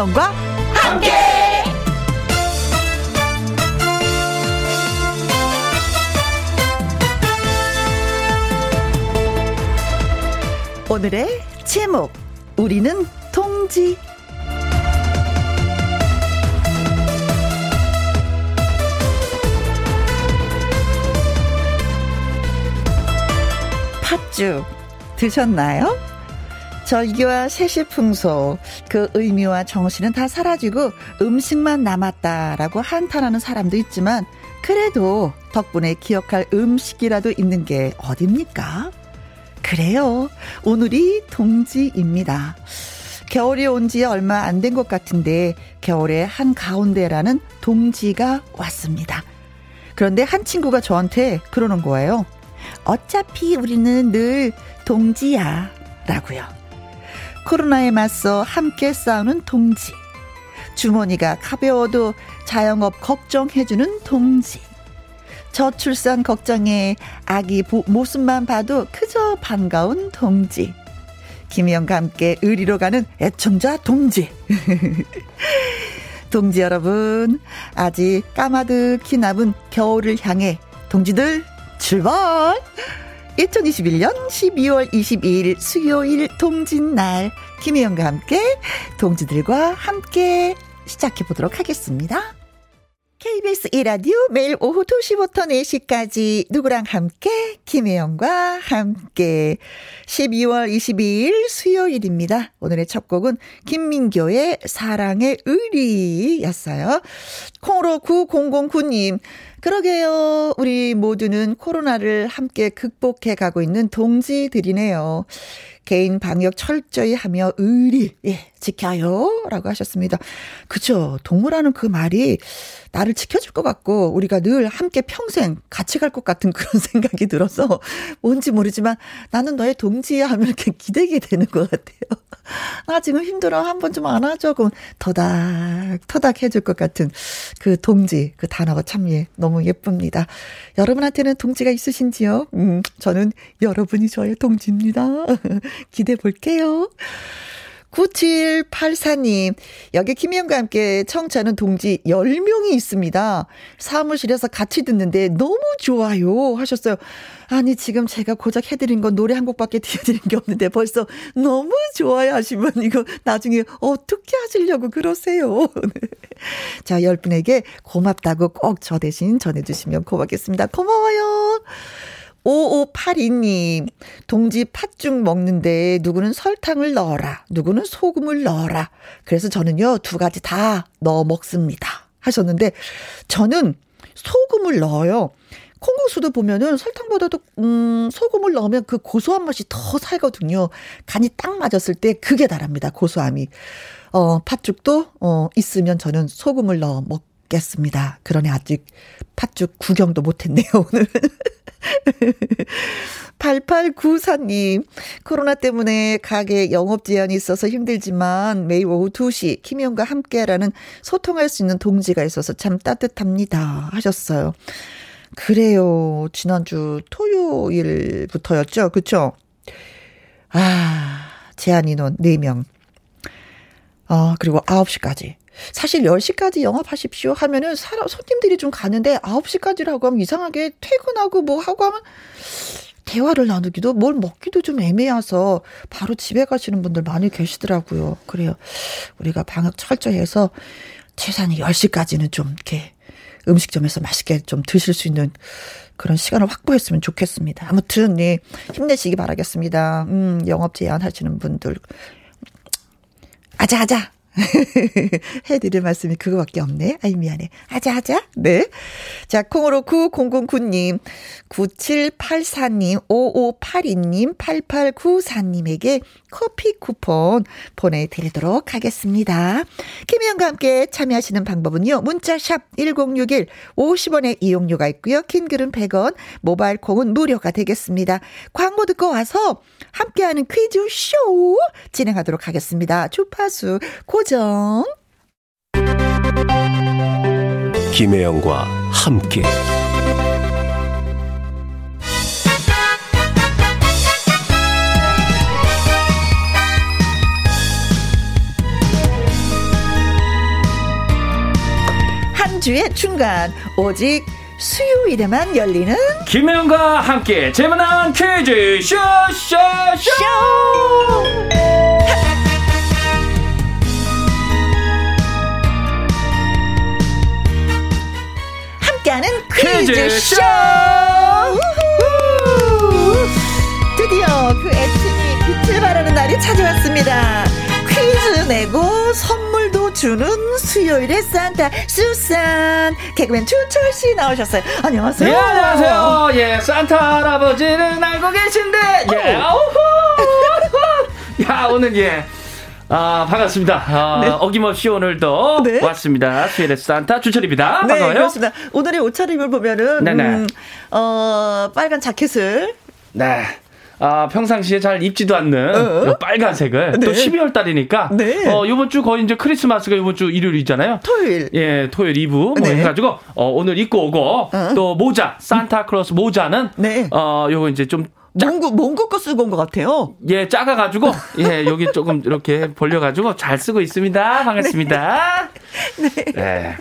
김혜영과 함께. 오늘의 제목 우리는 동지 팥죽 드셨나요? 절기와 세시풍소 그 의미와 정신은 다 사라지고 음식만 남았다라고 한탄하는 사람도 있지만 그래도 덕분에 기억할 음식이라도 있는 게 어딥니까? 그래요. 오늘이 동지입니다. 겨울이 온 지 얼마 안 된 것 같은데 겨울의 한 가운데라는 동지가 왔습니다. 그런데 한 친구가 저한테 그러는 거예요. 어차피 우리는 늘 동지야. 라고요. 코로나에 맞서 함께 싸우는 동지. 주머니가 가벼워도 자영업 걱정해주는 동지. 저출산 걱정에 아기 모습만 봐도 그저 반가운 동지. 김희영과 함께 의리로 가는 애청자 동지. 동지 여러분, 아직 까마득히 남은 겨울을 향해 동지들 출발! 2021년 12월 22일 수요일 동짓날 김혜영과 함께 동지들과 함께 시작해 보도록 하겠습니다. KBS 1라디오 매일 오후 2시부터 4시까지 누구랑 함께 김혜영과 함께 12월 22일 수요일입니다. 오늘의 첫 곡은 김민교의 사랑의 의리였어요. 콩으로 9009님 그러게요. 우리 모두는 코로나를 함께 극복해 가고 있는 동지들이네요. 개인 방역 철저히 하며 의리, 예, 지켜요. 라고 하셨습니다. 그쵸. 동물하는 그 말이 나를 지켜줄 것 같고, 우리가 늘 함께 평생 같이 갈 것 같은 그런 생각이 들어서, 뭔지 모르지만 나는 너의 동지야 하면 이렇게 기대게 되는 것 같아요. 아, 지금 힘들어. 한 번 좀 안아줘. 그럼 터닥, 터닥 해줄 것 같은 그 동지, 그 단어가 참 예, 너무 예쁩니다. 여러분한테는 동지가 있으신지요? 음, 저는 여러분이 저의 동지입니다. 기대 볼게요. 9784님, 여기 김희영과 함께 청취하는 동지 10명이 있습니다. 사무실에서 같이 듣는데 너무 좋아요 하셨어요. 아니, 지금 제가 고작 해드린 건 노래 한 곡밖에 들려드린 게 없는데 벌써 너무 좋아요 하시면 이거 나중에 어떻게 하시려고 그러세요. 자, 10분에게 고맙다고 꼭 저 대신 전해주시면 고맙겠습니다. 고마워요. 5582님, 동지 팥죽 먹는데 누구는 설탕을 넣어라, 누구는 소금을 넣어라. 그래서 저는요, 두 가지 다 넣어 먹습니다. 하셨는데, 저는 소금을 넣어요. 콩국수도 보면은 설탕보다도 음 소금을 넣으면 그 고소한 맛이 더 살거든요. 간이 딱 맞았을 때 그게 다릅니다. 고소함이. 어 팥죽도 어 있으면 저는 소금을 넣어 먹겠습니다. 그러니 아직 팥죽 구경도 못 했네요, 오늘. 8894님, 코로나 때문에 가게 영업 제한이 있어서 힘들지만 매일 오후 2시 김희영과 함께라는 소통할 수 있는 동지가 있어서 참 따뜻합니다. 하셨어요. 그래요. 지난주 토요일부터였죠. 그쵸? 아, 제한 인원 4명. 어, 그리고 9시까지. 사실 10시까지 영업하십시오 하면은 사람, 손님들이 좀 가는데 9시까지라고 하면 이상하게 퇴근하고 뭐 하고 하면 대화를 나누기도 뭘 먹기도 좀 애매해서 바로 집에 가시는 분들 많이 계시더라고요. 그래요. 우리가 방역 철저히 해서 최소한 10시까지는 좀 이렇게 음식점에서 맛있게 좀 드실 수 있는 그런 시간을 확보했으면 좋겠습니다. 아무튼, 네, 힘내시기 바라겠습니다. 음, 영업 제한 하시는 분들. 아자아자! 해드릴 말씀이 그거밖에 없네. 아이, 미안해. 하자, 하자. 네. 자, 콩으로 9009님, 9784님, 5582님, 8894님에게 커피 쿠폰 보내드리도록 하겠습니다. 김희영과 함께 참여하시는 방법은요. 문자샵 1061, 50원의 이용료가 있고요. 킹글은 100원, 모바일 콩은 무료가 되겠습니다. 광고 듣고 와서 함께하는 퀴즈 쇼 진행하도록 하겠습니다. 주파수 고 고정. 김혜영과 함께. 한 주의 중간 오직 수요일에만 열리는 김혜영과 함께 재미난 퀴즈 쇼쇼쇼. 쇼! 쇼! 함께하는 퀴즈쇼! 드디어 그 애칭이 빛을 발하는 날이 찾아왔습니다 퀴즈 내고 선물도 주는 수요일의 산타 수산 개그맨 추철 씨 나오셨어요 안녕하세요 예, 안녕하세요. 예, 산타 할아버지는 알고 계신데, 예, 아우후! 야, 오늘 예. 아, 반갑습니다. 아, 네. 어김없이 오늘도 네. 왔습니다. 수요일의 산타 주철입니다. 네, 반가워요. 그렇습니다. 오늘의 옷차림을 보면은, 네네. 음, 어, 빨간 자켓을, 네. 아, 평상시에 잘 입지도 않는 어? 요 빨간색을 또 네. 12월 달이니까 네. 어, 요번 주 거의 이제 크리스마스가 요번 주 일요일이잖아요. 토요일. 예, 토요일 2부 뭐 네. 해 가지고 어, 오늘 입고 오고 어. 또 모자 산타클로스 모자는 네. 어 요거 이제 좀 몽고, 몽고 거 쓰고 온 것 같아요. 예, 작아 가지고, 예, 여기 조금 이렇게 벌려 가지고 잘 쓰고 있습니다. 반갑습니다. 네.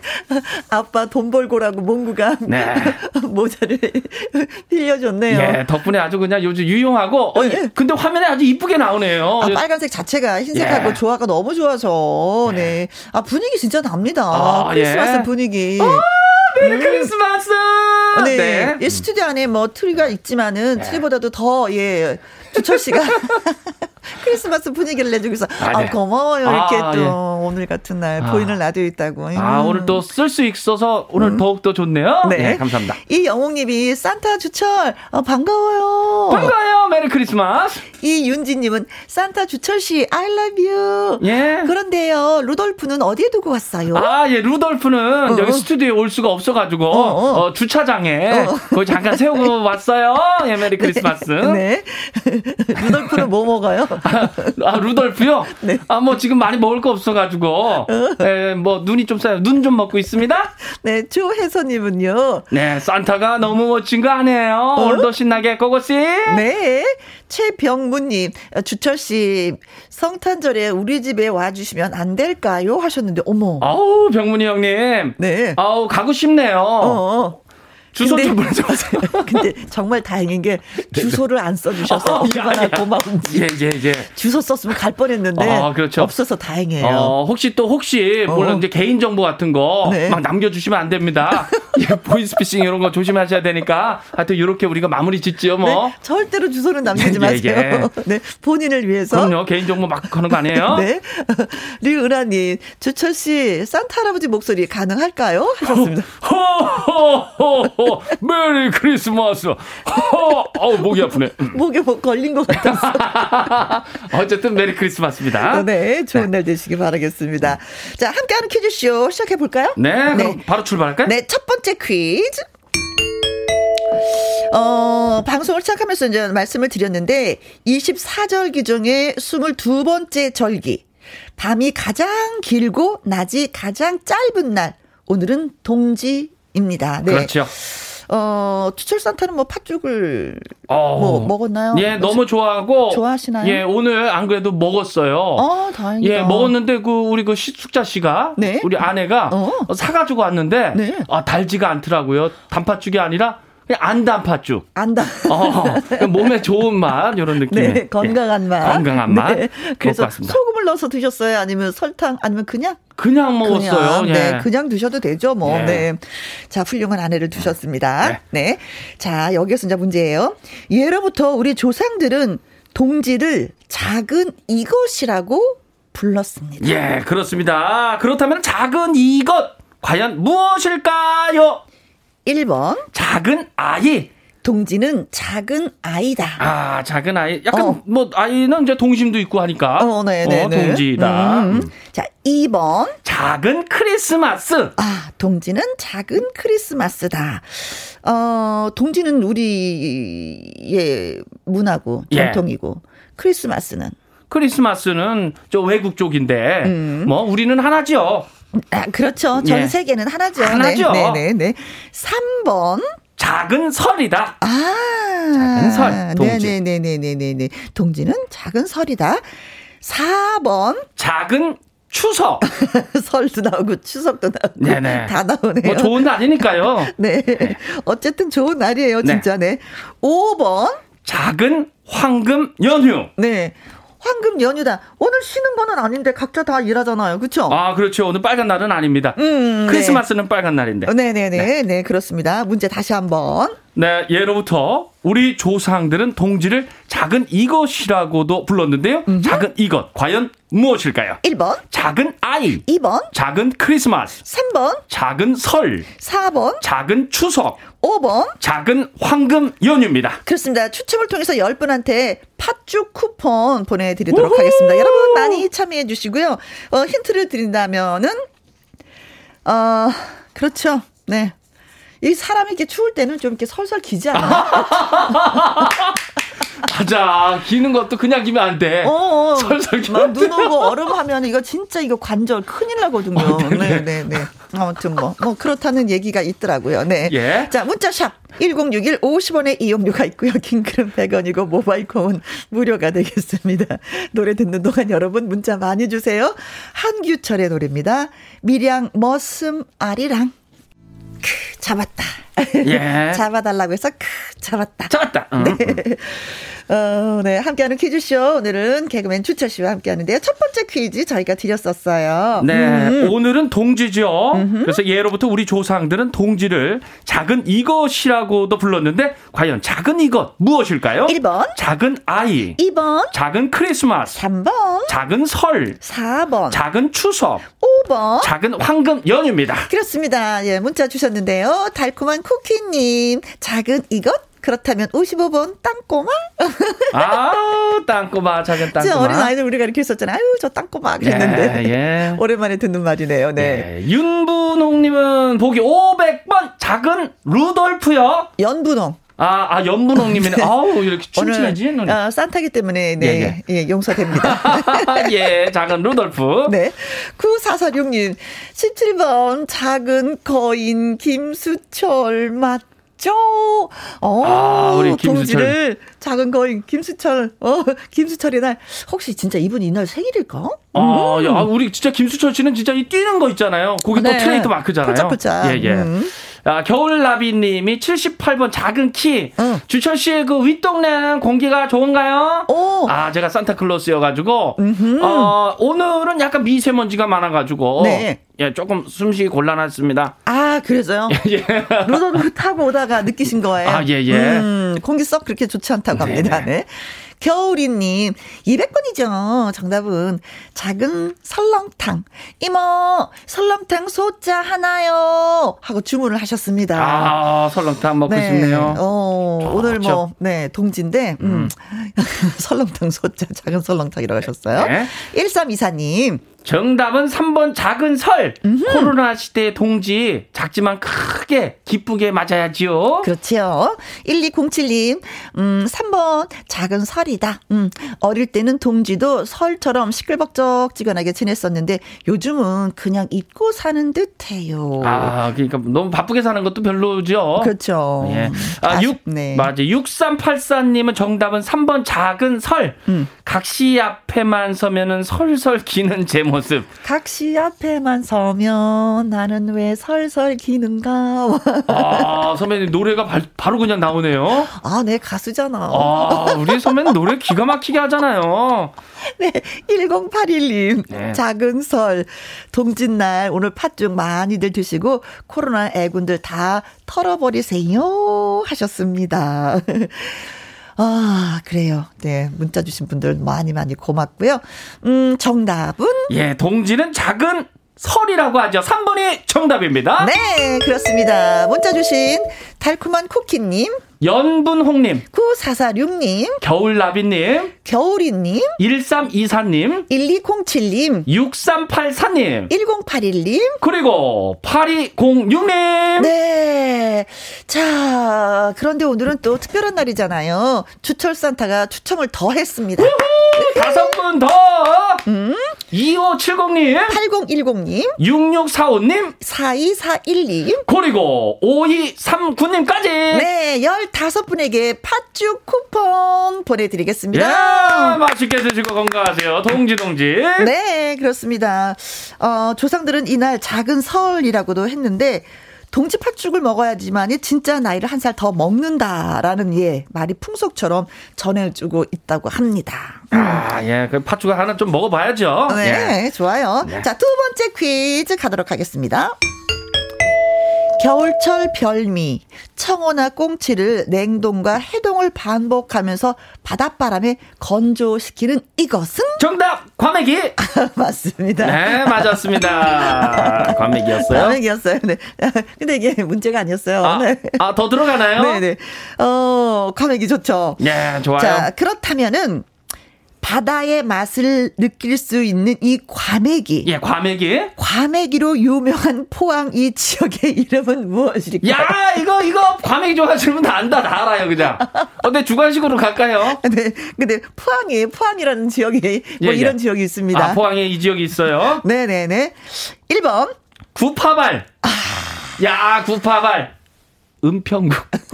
아빠 돈 벌고라고 몽구가 네. 모자를 빌려줬네요. 예, 덕분에 아주 그냥 요즘 유용하고, 어, 네. 근데 화면에 아주 이쁘게 나오네요. 아, 빨간색 자체가 흰색하고 예. 조화가 너무 좋아서, 네. 아, 분위기 진짜 납니다. 아, 크리스마스 예. 분위기. Merry Christmas! 네. 네. 이 스튜디오 안에 뭐 트리가 있지만은 트리보다도 더, 예, 주철 씨가 크리스마스 분위기를 내주고 있어. 아, 아, 네. 고마워요. 이렇게 아, 또 예. 오늘 같은 날 아. 보이는 라디오 있다고. 아, 음. 오늘 또 쓸 수 있어서 오늘 더욱더 좋네요. 네. 네. 감사합니다. 이 영웅님이 산타 주철 어, 반가워요. 반가워요. Merry Christmas. 이 윤지님은 산타 주철 씨 I love you. 예. 그런데요 루돌프는 어디에 두고 왔어요? 아, 예, 루돌프는 어. 여기 스튜디오에 올 수가 없어가지고, 어, 어. 어, 주차장에, 거기 잠깐 세우고 왔어요. 예, Merry Christmas. 네. 루돌프는 뭐 먹어요? 아, 루돌프요? 네. 아, 뭐 지금 많이 먹을 거 없어가지고, 예, 뭐 눈이 좀 쌓여, 눈 좀 먹고 있습니다? 네, 조혜선님은요. 네, 산타가 너무 멋진 거 아니에요? 오늘도 신나게 고고씨? 어? 네. 최병무님, 어, 주철 씨, 성탄절에 우리 집에 와주시면 안 될까요? 하셨는데, 어머. 아우, 병문이 형님. 네. 아우, 가고 싶네요. 어. 주소 근데- 좀 보내줘보세요. 근데 정말 다행인 게 주소를 안 써주셔서 어, 얼마나. 고마운지. 예, 예, 예. 주소 썼으면 갈 뻔했는데 아, 그렇죠. 없어서 다행이에요. 어, 혹시 또 혹시 물론 어. 이제 개인 정보 같은 거막 네. 남겨주시면 안 됩니다. 예, 보이스피싱 이런 거 조심하셔야 되니까 하여튼 이렇게 우리가 마무리 짓지요 뭐. 네, 절대로 주소는 남기지 예, 마세요. 예. 네, 본인을 위해서. 그럼요 개인 정보 막 하는 거 아니에요? 네. 류은하님, 주철 씨, 산타 할아버지 목소리 가능할까요? 하셨습니다. 호호호호 메리 크리스마스. 호 어우 목이 아프네. 목에 뭐 걸린 것 같아서. 어쨌든 메리 크리스마스입니다. 네, 좋은 날 되시기 바라겠습니다. 자, 함께하는 퀴즈쇼 시작해 볼까요? 네, 그럼 바로 출발할까요? 네, 첫 번째 퀴즈. 어, 방송을 시작하면서 이제 말씀을 드렸는데, 24절기 중에 22번째 절기. 밤이 가장 길고, 낮이 가장 짧은 날. 오늘은 동지입니다. 네. 그렇죠. 어, 추철 산타는 뭐 팥죽을 어. 뭐 먹었나요? 예, 너무 좋아하고. 좋아하시나요? 예, 오늘 안 그래도 먹었어요. 어, 다행이다. 예, 먹었는데 그 우리 그 식숙자 씨가 네? 우리 아내가 어. 사 가지고 왔는데 네. 아 달지가 않더라고요. 단팥죽이 아니라 안 단팥죽. 안다. 어, 그냥 몸에 좋은 맛 이런 느낌. 네, 건강한 맛. 건강한 맛. 네. 그래서. 소금을 넣어서 드셨어요? 아니면 설탕? 아니면 그냥? 그냥 먹었어요. 그냥, 예. 네, 그냥 드셔도 되죠, 뭐. 예. 네. 자, 훌륭한 아내를 두셨습니다. 네. 네. 자, 여기에서 이제 문제예요. 예로부터 우리 조상들은 동지를 작은 이것이라고 불렀습니다. 예, 그렇습니다. 그렇다면 작은 이것 과연 무엇일까요? 1번, 작은 아이. 동지는 작은 아이다. 아, 작은 아이. 약간 어. 뭐 아이는 이제 동심도 있고 하니까. 어, 네, 네, 어, 네. 동지다. 음. 자, 2번. 작은 크리스마스. 아, 동지는 작은 크리스마스다. 어, 동지는 우리의 문화고 예. 전통이고 크리스마스는 크리스마스는 저 외국 쪽인데 음. 뭐 우리는 하나죠. 아, 그렇죠. 전 예. 세계는 하나죠. 하나죠. 네, 네, 네, 네. 3번. 작은 설이다. 아. 작은 설, 동지. 네, 네, 네, 네, 네, 네. 동지는 작은 설이다. 4번. 작은 추석. 설도 나오고 추석도 나오고. 네네. 다 나오네요. 뭐 좋은 날이니까요. 네. 어쨌든 좋은 날이에요, 진짜. 네. 네. 5번. 작은 황금 연휴. 네. 황금 연휴다. 오늘 쉬는 거는 아닌데 각자 다 일하잖아요. 그렇죠? 아, 그렇죠. 오늘 빨간 날은 아닙니다. 음, 네. 크리스마스는 네. 빨간 날인데. 네, 네, 네. 네, 그렇습니다. 문제 다시 한번. 네, 예로부터 우리 조상들은 동지를 작은 이것이라고도 불렀는데요. 음흠. 작은 이것 과연 무엇일까요? 1번 작은 아이 2번 작은 크리스마스 3번 작은 설 4번 작은 추석 5번 작은 황금 연휴입니다. 그렇습니다. 추첨을 통해서 10분한테 팥죽 쿠폰 보내드리도록 우후! 하겠습니다. 여러분 많이 참여해 주시고요. 어, 힌트를 드린다면은 어 그렇죠. 네. 이 사람이 이렇게 추울 때는 좀 이렇게 설설 기지 않아? 맞아. 기는 것도 그냥 기면 안 돼. 어, 어. 설설 기. 눈 오고 얼음 하면 이거 진짜 이거 관절 큰일 나거든요. 어, 네, 네, 네. 아무튼 뭐, 뭐 그렇다는 얘기가 있더라고요. 네. 예. 자, 문자샵 1061 50원의 이용료가 있고요. 긴글은 100원이고 모바일 콩은 무료가 되겠습니다. 노래 듣는 동안 여러분 문자 많이 주세요. 한규철의 노래입니다. 미량 머슴 아리랑. 크, 잡았다. 예. 잡아달라고 해서 크, 잡았다. 잡았다. 음. 네. 어, 네. 함께하는 퀴즈쇼. 오늘은 개그맨 추철 씨와 함께 하는데요. 첫 번째 퀴즈 저희가 드렸었어요. 네. 음. 오늘은 동지죠. 음흠. 그래서 예로부터 우리 조상들은 동지를 작은 이것이라고도 불렀는데 과연 작은 이것 무엇일까요? 1번. 작은 아이. 2번. 작은 크리스마스. 3번. 작은 설. 4번. 작은 추석. 5번. 작은 황금 연휴입니다. 그렇습니다. 예, 문자 주셨는데요. 달콤한 쿠키님. 작은 이것 그렇다면 55번 땅꼬마? 아, 땅꼬마, 작은 땅꼬마. 어린 아이들 우리가 이렇게 했었잖아요. 아유, 저 땅꼬마 그랬는데. 예, 예. 오랜만에 듣는 말이네요. 네. 예, 윤분홍님은 보기 500번 작은 루돌프요. 연분홍. 아, 아 연분홍님이네. 아우 이렇게. 오늘 어, 산타기 때문에 네, 예, 예. 예 용서됩니다. 예, 작은 루돌프. 네, 9446님 17번 작은 거인 김수철 맛 있죠. 어, 아, 우리 김수철. 작은 거인 김수철, 어, 김수철이 날 혹시 진짜 이분 이날 생일일까? 아, 음. 야, 우리 진짜 김수철 씨는 진짜 이 뛰는 거 있잖아요. 거기 네. 또 트레이드 마크잖아요. 예, 예. 음. 아, 겨울나비님이 78번 작은 키. 응. 주철 씨의 그 윗동네는 공기가 좋은가요? 오. 아, 제가 산타클로스여가지고, 어, 오늘은 약간 미세먼지가 많아가지고, 네. 예, 조금 숨쉬기 곤란했습니다. 아, 그래서요? 예. 루돌프 타고 오다가 느끼신 거예요? 아, 예, 예. 음, 공기 썩 그렇게 좋지 않다고 합니다. 네. 겨울이님, 200번이죠. 정답은 작은 설렁탕. 이모, 설렁탕 소자 하나요. 하고 주문을 하셨습니다. 아, 설렁탕 먹고 네. 싶네요. 어, 오늘 뭐, 네, 동지인데, 음, 음. 설렁탕 소자, 작은 설렁탕이라고 하셨어요. 네. 1324님, 정답은 3번 작은 설. 음흠. 코로나 시대의 동지 작지만 크게 기쁘게 맞아야지요. 그렇지요. 1207님, 음, 3번 작은 설이다. 음, 어릴 때는 동지도 설처럼 시끌벅적지근하게 지냈었는데 요즘은 그냥 잊고 사는 듯해요. 아, 그러니까 너무 바쁘게 사는 것도 별로죠. 그렇죠. 예. 아, 6, 네. 맞아. 6384 님은 정답은 3번 작은 설. 음. 각시 앞에만 서면은 설설 기는 제목. 모습. 각시 앞에만 서면 나는 왜 설설 기는가. 아, 선배님 노래가 바, 바로 그냥 나오네요. 아, 네, 가수잖아. 아, 우리 선배님 노래 기가 막히게 하잖아요. 네, 1081님. 네. 작은 설. 동짓날 오늘 팥죽 많이들 드시고 코로나 애군들 다 털어버리세요. 하셨습니다. 아, 그래요. 네. 문자 주신 분들 많이 많이 고맙고요. 음, 정답은? 예, 동지는 작은 설이라고 하죠. 3번이 정답입니다. 네, 그렇습니다. 문자 주신 달콤한 쿠키님. 연분홍님, 9446님, 겨울나비님, 겨울이님, 1324님, 1207님, 6384님, 1081님, 그리고 8206님. 네. 자, 그런데 오늘은 또 특별한 날이잖아요. 추철 산타가 추첨을 더 했습니다. 다섯 분 더. 음? 2570님, 8010님, 6645님, 4241님, 그리고 5239님. 9님까지. 네, 15분에게 팥죽 쿠폰 보내드리겠습니다. 예, 맛있게 드시고 건강하세요. 동지, 동지. 네, 그렇습니다. 어, 조상들은 이날 작은 설이라고도 했는데, 동지 팥죽을 먹어야지만이 진짜 나이를 한 살 더 먹는다라는 예 말이 풍속처럼 전해주고 있다고 합니다. 아, 예, 그 팥죽을 하나 좀 먹어봐야죠. 네, 예. 좋아요. 네. 자, 두 번째 퀴즈 가도록 하겠습니다. 겨울철 별미, 청어나 꽁치를 냉동과 해동을 반복하면서 바닷바람에 건조시키는 이것은? 정답! 과메기! 맞습니다. 네, 맞았습니다. 과메기였어요. 과메기였어요. 네. 근데 이게 문제가 아니었어요. 아, 네. 아, 더 들어가나요? 네네. 어, 과메기 좋죠. 네, 좋아요. 자, 그렇다면은, 바다의 맛을 느낄 수 있는 이 과메기. 예, 과메기. 과메기로 유명한 포항 이 지역의 이름은 무엇일까요? 야, 이거, 이거, 과메기 좋아하시는 분 다 안다, 다 알아요, 그냥. 어, 근데 주관식으로 갈까요? 네. 근데 포항에, 포항이라는 지역이, 뭐 예, 예. 이런 지역이 있습니다. 아, 포항에 이 지역이 있어요? 네 네 네. 1번. 구파발. 아. 야, 구파발. 은평구.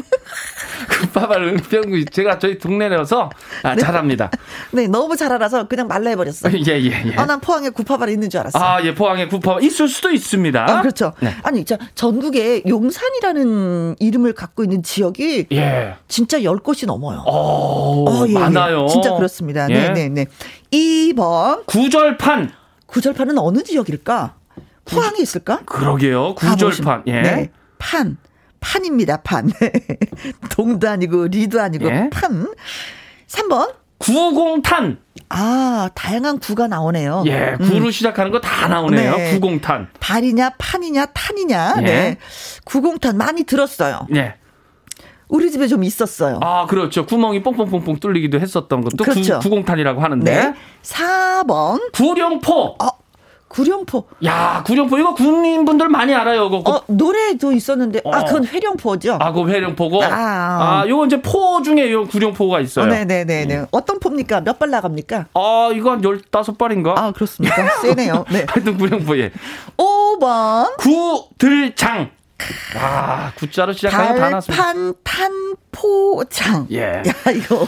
급파발 은평구 제가 저희 동네라서 아, 네. 잘합니다. 네, 너무 잘 알아서 그냥 말라 해버렸어. 예, 예, 예. 아, 난 포항에 구파발 있는 줄 알았어. 아, 예, 포항에 구파발 있을 수도 있습니다. 아, 그렇죠. 네. 아니, 자, 전국에 용산이라는 이름을 갖고 있는 지역이 예. 진짜 10곳이 넘어요. 오, 어, 예, 예, 많아요. 진짜 그렇습니다. 네, 네, 네. 2번. 구절판. 구절판은 어느 지역일까? 포항에 있을까? 그러게요. 구절판. 예. 네. 판. 판입니다, 판. 동도 아니고, 리도 아니고, 예? 판. 3번. 구공탄. 아, 다양한 구가 나오네요. 예, 구로 음. 시작하는 거 다 나오네요. 네. 구공탄. 발이냐, 판이냐, 탄이냐. 예. 네. 구공탄 많이 들었어요. 예. 우리 집에 좀 있었어요. 아, 그렇죠. 구멍이 뽕뽕뽕뽕 뚫리기도 했었던 것도 그렇죠. 구, 구공탄이라고 하는데. 네. 4번. 구룡포. 어, 구룡포. 야, 구룡포. 이거 국민분들 많이 알아요. 그거. 어, 노래도 있었는데. 아, 어. 아, 그건 회룡포죠. 아, 그 회룡포고. 아, 아 요거 이제 포 중에 요 구룡포가 있어요. 어, 네네 네. 음. 어떤 포입니까? 몇 발 나갑니까? 아, 이거 한 15발인가? 아, 그렇습니까? 세네요. 네. 하여튼 구룡포, 예. 5번. 구들장. 와, 구자로 시작하는 다 나왔습니다. 판, 탄포장. 예. 야, 이거.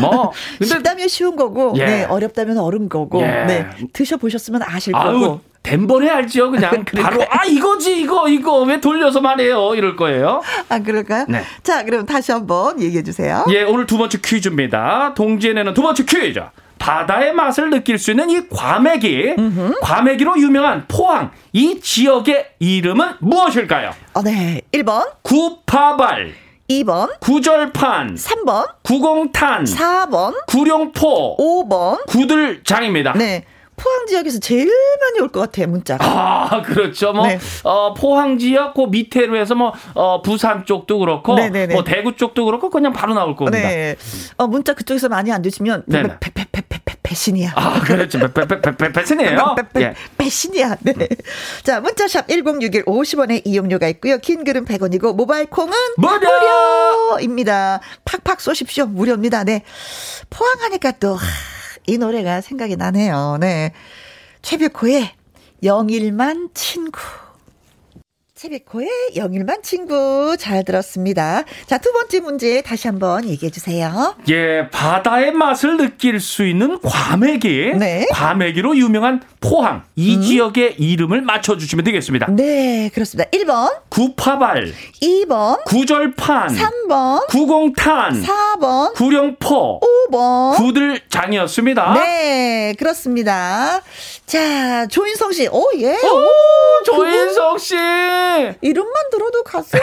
뭐. 근데, 쉽다면 쉬운 거고, 예. 네, 어렵다면 어른 거고, 예. 네. 드셔보셨으면 아실 아유, 거고. 덴번에 알죠, 그냥. 바로, 아, 이거지, 이거, 이거. 왜 돌려서 말해요? 이럴 거예요. 아, 그럴까요? 네. 자, 그럼 다시 한번 얘기해 주세요. 예, 오늘 두 번째 퀴즈입니다. 동지에 내는 두 번째 퀴즈. 바다의 맛을 느낄 수 있는 이 과메기, 음흠. 과메기로 유명한 포항, 이 지역의 이름은 무엇일까요? 어, 네. 1번. 구파발. 2번. 구절판. 3번. 구공탄. 4번. 구룡포. 5번. 구들장입니다. 네. 포항 지역에서 제일 많이 올 것 같아요, 문자가. 아, 그렇죠. 뭐, 네. 어, 포항 지역, 그 밑에로 해서 뭐, 어, 부산 쪽도 그렇고, 네네네. 뭐, 대구 쪽도 그렇고, 그냥 바로 나올 겁니다. 네. 어, 문자 그쪽에서 많이 안 주시면, 배신이야. 아, 그렇죠. 배신이에요. 예. 배신이야. 네. 자, 문자샵 1061 50원의 이용료가 있고요. 긴 글은 100원이고, 모바일 콩은 무료! 무료입니다. 팍팍 쏘십시오. 무료입니다. 네. 포항하니까 또, 이 노래가 생각이 나네요. 네. 최백호의 영일만 친구. 채비코의 영일만 친구 잘 들었습니다. 자, 두 번째 문제 다시 한번 얘기해 주세요. 예, 바다의 맛을 느낄 수 있는 과메기. 네. 과메기로 유명한 포항. 이 음. 지역의 이름을 맞춰 주시면 되겠습니다. 네, 그렇습니다. 1번. 구파발. 2번. 구절판. 3번. 구공탄. 4번. 구룡포. 5번. 구들장이었습니다. 네, 그렇습니다. 자, 조인성 씨. 오, 예. 오, 조인성 씨. 이름만 들어도 가슴이.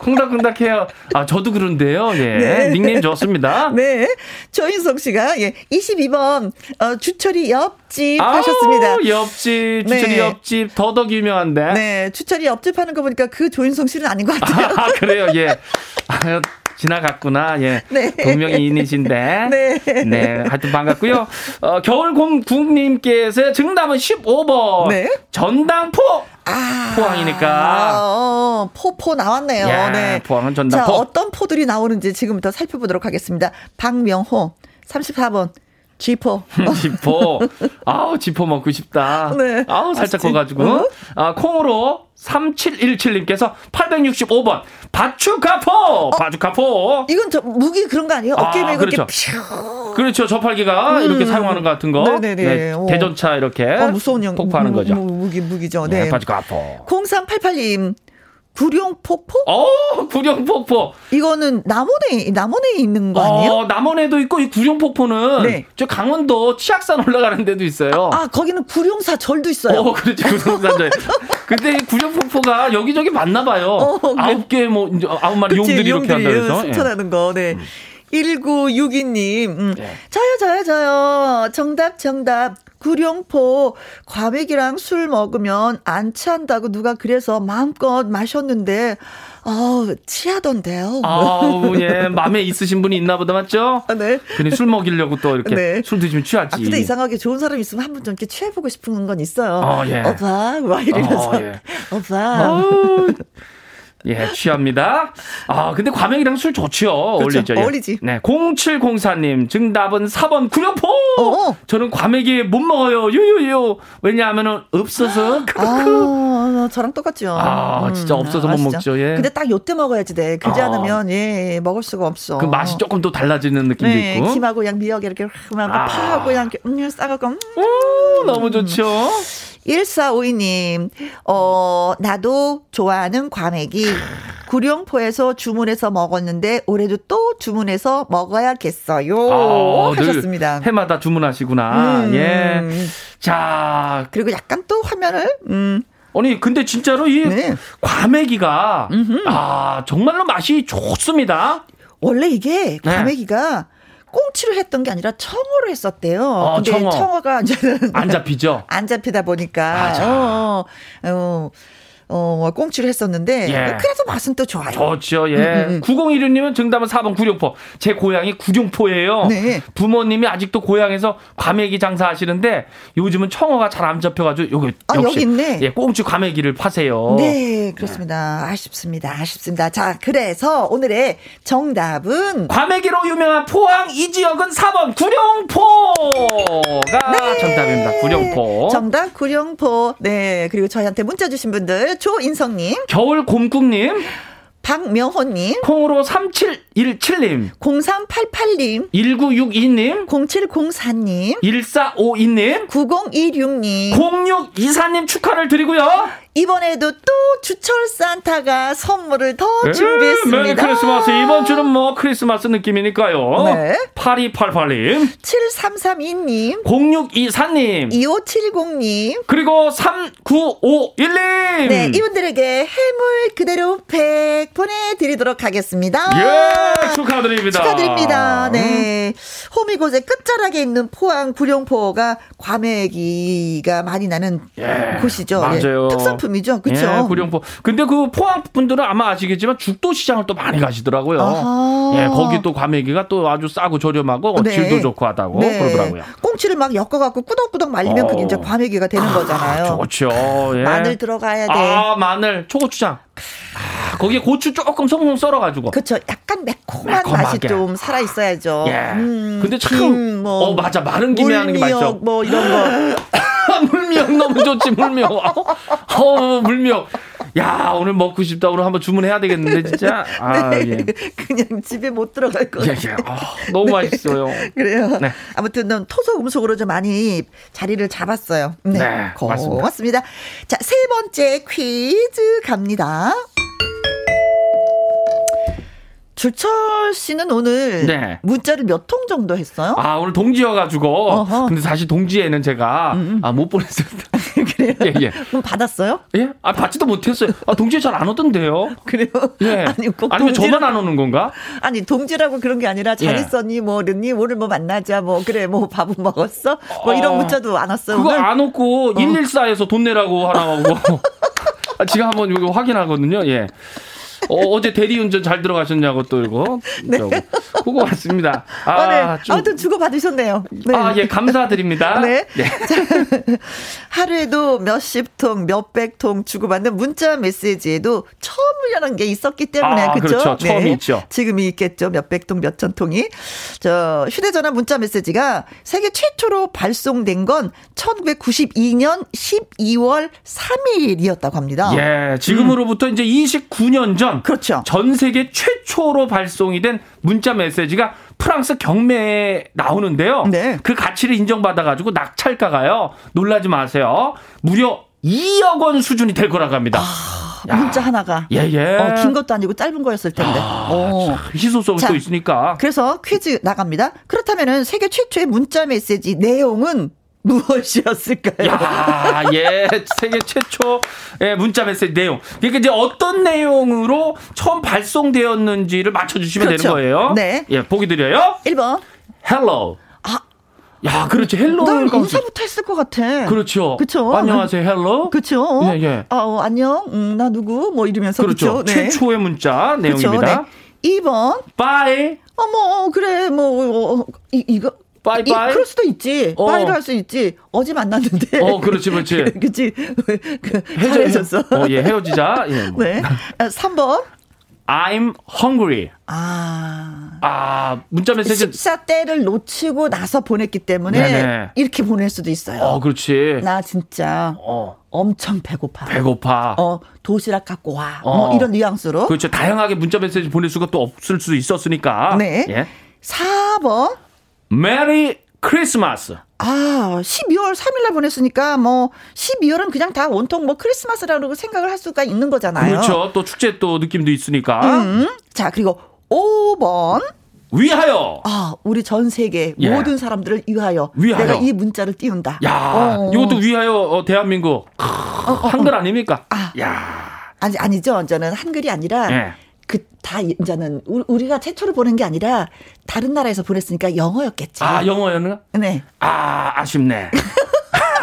콩닥콩닥해요. 아, 저도 그런데요. 예. 네. 닉네임 좋습니다. 네. 조인성 씨가, 예. 22번, 어, 주철이 옆집 아우, 하셨습니다. 옆집, 주철이 네. 옆집, 더덕 유명한데. 네. 주철이 옆집 하는 거 보니까 그 조인성 씨는 아닌 것 같아요. 아, 그래요. 예. 아, 지나갔구나. 예. 네. 동명이인이신데. 네. 네. 하여튼 반갑고요. 어, 겨울곰국님께서 정답은 15번. 네. 전당포. 아, 포항이니까. 어, 포포 나왔네요. 야, 네. 포항은 전당포. 자, 어떤 포들이 나오는지 지금부터 살펴보도록 하겠습니다. 박명호 34번 지포. 지포. 아우, 지포 먹고 싶다. 네. 아우, 살짝 커가지고. 어? 아, 콩으로 3717님께서 865번. 바추카포! 어? 바추카포! 이건 저, 무기 그런 거 아니에요? 어깨 메고 아, 그렇죠. 그렇죠. 저팔기가 음. 이렇게 사용하는 것 같은 거. 네네네. 네, 대전차 이렇게. 어, 무서운 영, 폭파하는 거죠. 무기, 무기죠. 네. 네 바추카포. 0388님. 구룡폭포? 어, 구룡폭포. 이거는 남원에 남원에 있는 거 아니에요? 어, 남원에도 있고 이 구룡폭포는 네. 저 강원도 치악산 올라가는 데도 있어요. 아, 아 거기는 구룡사 절도 있어요. 어, 그렇지 구룡사 절. 근데 구룡폭포가 여기저기 많나 봐요. 어, 아홉 개뭐 아홉 마리 용들이 이렇게 한다 그래서 승천하는 거. 네. 음. 1962님. 음. 네. 저요, 저요, 저요. 정답, 정답. 구룡포 과메기랑 술 먹으면 안 취한다고 누가 그래서 마음껏 마셨는데 어 취하던데요. 아우 예 마음에 있으신 분이 있나 보다 맞죠? 아, 네. 괜히 술 먹이려고 또 이렇게 네. 술 드시면 취하지. 아, 근데 이상하게 좋은 사람 있으면 한 번 좀 이렇게 취해보고 싶은 건 있어요. 어, 예. 오빠 막 이러면서 어, 예. 오빠. 예, 취합니다. 아, 근데 과메기랑 술 좋지요. 그렇죠. 어울리죠. 예. 어울리지. 네, 0704님, 정답은 4번 구룡포! 어어. 저는 과메기 못 먹어요. 유유유. 왜냐하면 없어서. 아, 저랑 똑같죠. 아, 음. 진짜 없어서 아, 못 진짜. 먹죠. 예. 근데 딱 요때 먹어야지 돼. 그지 아. 않으면, 예, 먹을 수가 없어. 그 맛이 조금 또 달라지는 느낌도 네, 있고. 김하고 그냥 미역 이렇게 막 아. 파하고 이렇게 음, 싸갖고. 음. 오, 너무 좋죠. 1452님, 어, 나도 좋아하는 과메기. 구룡포에서 주문해서 먹었는데 올해도 또 주문해서 먹어야겠어요. 아, 하셨습니다. 해마다 주문하시구나. 음. 예. 자. 그리고 약간 또 화면을, 음. 아니 근데 진짜로 이 네. 과메기가 음흠. 아 정말로 맛이 좋습니다. 원래 이게 네. 과메기가 네. 꽁치를 했던 게 아니라 청어로 했었대요. 어, 근데 청어. 청어 가 이제는 안 잡히죠. 안 잡히다 보니까. 어, 어, 어, 뭐 꽁치를 했었는데 예. 그래서 맛은 또 좋아요. 좋죠. 예. 음, 음. 9016님은 음. 정답은 4번 구룡포. 제 고향이 구룡포예요. 네. 부모님이 아직도 고향에서 과메기 장사하시는데 요즘은 청어가 잘안 잡혀가지고 여기 아, 역시 여기 있네. 예, 꽁치 과메기를 파세요. 네, 그렇습니다. 아쉽습니다. 아쉽습니다. 자, 그래서 오늘의 정답은 과메기로 유명한 포항 이 지역은 4번 구룡포가 네. 정답입니다. 구룡포. 정답 구룡포. 네, 그리고 저희한테 문자 주신 분들 조인성님, 겨울 곰국님, 박명호님, 콩으로 3717님, 0388님, 1962님, 0704님, 1452님, 9026님, 0624님 축하를 드리고요. 이번에도 또 주철 산타가 선물을 더 네, 준비했습니다. 메리 크리스마스. 이번 주는 뭐 크리스마스 느낌이니까요. 네. 8288님. 7332님. 0624님. 2570님. 그리고 3951님. 네, 이분들에게 해물 그대로 팩 보내드리도록 하겠습니다. 예, 축하드립니다. 축하드립니다. 네. 호미곶의 끝자락에 있는 포항 구룡포가 과메기가 많이 나는 예, 곳이죠. 맞아요. 예, 특산 상품이죠. 그렇죠. 예, 구룡포. 근데 그 포항 분들은 아마 아시겠지만 죽도 시장을 또 많이 가시더라고요. 아하. 예, 거기 또 과메기가 또 아주 싸고 저렴하고 네. 질도 좋고 하다고 네. 그러더라고요. 꽁치를 막 엮어 갖고 꾸덕꾸덕 말리면 어. 그게 이제 과메기가 되는 아, 거잖아요. 좋죠. 예. 마늘 들어가야 돼. 아, 마늘, 초고추장. 아, 거기에 고추 조금 송송 썰어가지고. 그렇죠. 약간 매콤한 매콤하게. 맛이 좀 살아 있어야죠. 예. 음, 근데 참, 뭐, 어 맞아 마른 김에 하는 게 맛있어. 뭐 이런 거. 물미역 너무 좋지 물미역. 어 물미역. 야 오늘 먹고 싶다 오늘 한번 주문해야 되겠는데 진짜. 아, 네. 예. 그냥 집에 못 들어갈 거 같아요. 예, 예. 어, 너무 네. 맛있어요. 그래요. 네. 아무튼 넌 토속 음속으로 좀 많이 자리를 잡았어요. 네, 네 고맙습니다. 자세 번째 퀴즈 갑니다. 주철 씨는 오늘 네. 문자를 몇 통 정도 했어요? 아 오늘 동지여가지고 어허. 근데 사실 동지에는 제가 음, 음. 아, 못 보냈습니다. 그래요? 예, 예. 그럼 받았어요? 예? 아 받지도 못했어요. 아 동지에 잘 안 오던데요. 그래요? 예. 아니 꼭 아니면. 저만 안 오는 건가? 아니 동지라고 그런 게 아니라 잘 예. 있었니 뭐 르니 오늘 뭐 만나자 뭐 그래 뭐 밥은 먹었어? 뭐 이런 어. 문자도 안 왔어요. 그거 오늘? 안 오고 어. 114에서 돈 내라고 하나 하고 아, 지금 한번 이거 확인하거든요. 예. 어, 제 대리운전 잘 들어가셨냐고 또 이거. 네. 보고 왔습니다. 아, 아 네. 좀... 아무튼 주고 받으셨네요. 네. 아, 예, 감사드립니다. 네. 네. 자, 하루에도 몇십 통, 몇백 통 주고받는 문자 메시지에도 처음이라는 게 있었기 때문에 아, 그렇죠? 그렇죠. 처음이 네. 있죠. 지금이 있겠죠. 몇백 통, 몇천 통이. 저 휴대전화 문자 메시지가 세계 최초로 발송된 건 1992년 12월 3일이었다고 합니다. 예, 지금으로부터 음. 이제 29년 전 그렇죠. 전 세계 최초로 발송이 된 문자 메시지가 프랑스 경매에 나오는데요. 네. 그 가치를 인정받아 가지고 낙찰가가요. 놀라지 마세요. 무려 2억 원 수준이 될 거라고 합니다. 아, 문자 하나가. 예, 예. 어, 긴 것도 아니고 짧은 거였을 텐데. 아, 어. 희소성이 또 있으니까. 그래서 퀴즈 나갑니다. 그렇다면은 세계 최초의 문자 메시지 내용은 무엇이었을까요? 야, 예, 세계 최초의 문자 메시지 내용. 그러니까 이제 어떤 내용으로 처음 발송되었는지를 맞춰주시면 그렇죠. 되는 거예요. 네. 예, 보기 드려요. 1번. Hello. 아. 야, 그렇지. Hello. 난 인사부터 했을 것 같아. 그렇죠. 그렇죠. 안녕하세요. Hello. 그렇죠. 예, 예. 아, 어, 안녕. 음, 나 누구? 뭐 이러면서. 그렇죠. 그렇죠? 네. 최초의 문자 내용입니다. 그렇죠. 네. 2번. Bye. 어머, 그래. 뭐, 어, 이, 이거. 빠이빠이. 그럴 수도 있지. 어. 빠이를 할 수 있지. 어제 만났는데. 어, 그렇지, 그렇지. 그렇지. 그, 헤어졌어. 어, 예, 헤어지자. 예, 뭐. 네. 3번. 아, I'm hungry. 아. 아, 문자 메시지. 식사 때를 놓치고 나서 보냈기 때문에 네네. 이렇게 보낼 수도 있어요. 어, 그렇지. 나 진짜 어. 엄청 배고파. 배고파. 어, 도시락 갖고 와. 어. 뭐 이런 뉘앙스로. 그렇죠. 다양하게 문자 메시지 보낼 수가 또 없을 수 있었으니까. 네. 예. 4번. 메리 크리스마스. 아, 12월 3일날 보냈으니까 뭐 12월은 그냥 다 온통 뭐 크리스마스라고 생각을 할 수가 있는 거잖아요. 그렇죠. 또 축제 또 느낌도 있으니까. 음. 자, 그리고 5번. 위하여. 아, 우리 전 세계 예. 모든 사람들을 위하여. 위하여. 내가 이 문자를 띄운다. 야, 어. 이것도 위하여 어, 대한민국 어, 어, 한글 아닙니까? 아. 야. 아니 아니죠. 저는 한글이 아니라 예. 그 다 이제는 우리가 최초로 보낸 게 아니라 다른 나라에서 보냈으니까 영어였겠지. 아 영어였나? 네. 아 아쉽네.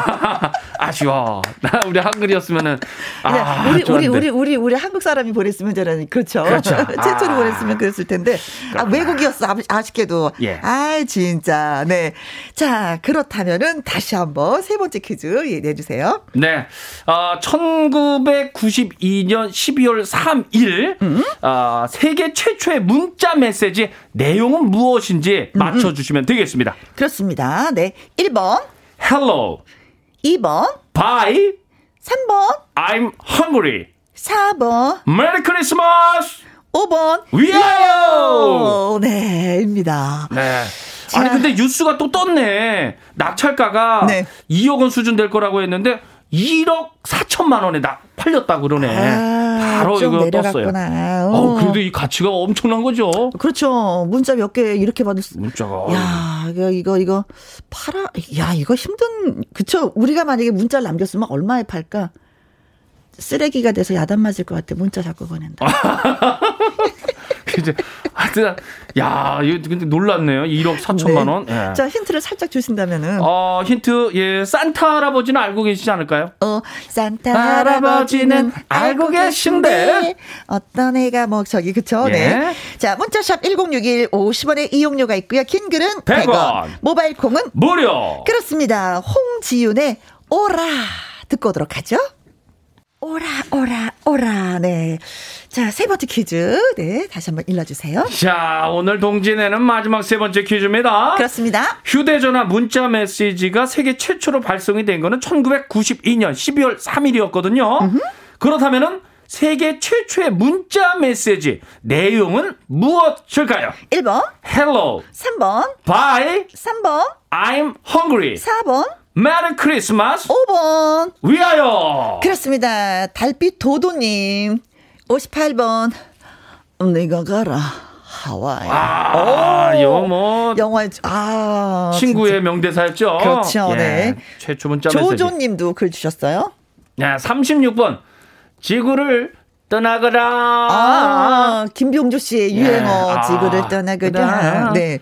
아쉬워. 나 우리 한글이었으면은 아, 우리 우리 우리 우리 우리 한국 사람이 보냈으면 저는 그렇죠. 그렇죠. 최초로 아. 보냈으면 그랬을 텐데 아, 외국이었어 아 쉽게도. 예. 아 진짜 네. 자 그렇다면은 다시 한번 세 번째 퀴즈 내주세요. 네. 어, 1992년 12월 3일 음? 어, 세계 최초의 문자 메시지 내용은 무엇인지. 맞춰주시면 되겠습니다. 그렇습니다. 네. 1번. Hello. 2번. Bye. 3번. I'm hungry. 4번. 메리 크리스마스. 5번. 위하여! 네, 입니다. 네. 자. 아니, 근데 뉴스가 또 떴네. 낙찰가가 네. 2억 원 수준 될 거라고 했는데 1억 4천만 원에 나 팔렸다 그러네. 아, 바로 이거 내려갔구나. 떴어요. 어. 어, 그래도 이 가치가 엄청난 거죠. 그렇죠. 문자 몇 개 이렇게 받을 수. 문자가. 야, 이거 이거 이거 팔아. 야, 이거 힘든. 그쵸. 우리가 만약에 문자를 남겼으면 얼마에 팔까? 쓰레기가 돼서 야단 맞을 것 같아. 문자 자꾸 보낸다. 이제 하여튼 야 이거 근데 놀랐네요. 1억 4천만 네. 원. 예. 자 힌트를 살짝 주신다면은. 어 힌트 예 산타 할아버지는 알고 계시지 않을까요? 어 산타 할아버지는 알고 계신데 어떤 애가 뭐 저기 그쵸? 예. 네. 자 문자샵 1061 50원의 이용료가 있고요. 긴 글은 100원. 100원. 모바일 콩은 무료. 그렇습니다. 홍지윤의 오라 듣고 오도록 하죠. 오라, 오라, 오라. 네. 자, 세 번째 퀴즈. 네. 다시 한번 일러주세요. 자, 오늘 동진에는 마지막 세 번째 퀴즈입니다. 그렇습니다. 휴대전화 문자 메시지가 세계 최초로 발송이 된 거는 1992년 12월 3일이었거든요. 음흠. 그렇다면은 세계 최초의 문자 메시지 내용은 무엇일까요? 1번. Hello. 3번. Bye. 3번. I'm hungry. 4번. 메리 크리스마스. 5번. 위하여. 그렇습니다. 달빛 도도님. 58번. 내가 가라. 하와이. 아, 이거 뭐 영화 아 친구의 진짜. 명대사였죠? 그렇죠. 예, 네. 최초 문자 조조 님도 글 주셨어요? 네 36번. 지구를 떠나거라. 아, 김병주 씨의 유행어. 예. 지구를 아, 떠나거라. 네.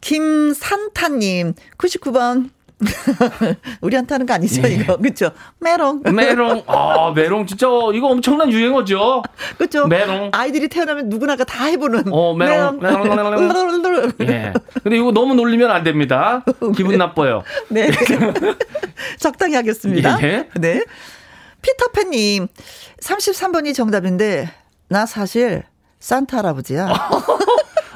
김산타 님 99번 우리한테 하는 거 아니죠, 예. 이거. 그쵸? 메롱. 메롱. 아, 메롱 진짜 이거 엄청난 유행어죠. 그쵸? 메롱. 아이들이 태어나면 누구나가 다 해보는. 어, 메롱. 메롱. 메롱. 예. 근데 이거 너무 놀리면 안 됩니다. 기분 네. 나빠요. 네. 적당히 하겠습니다. 예. 네. 피터팬님, 33번이 정답인데, 나 사실 산타 할아버지야.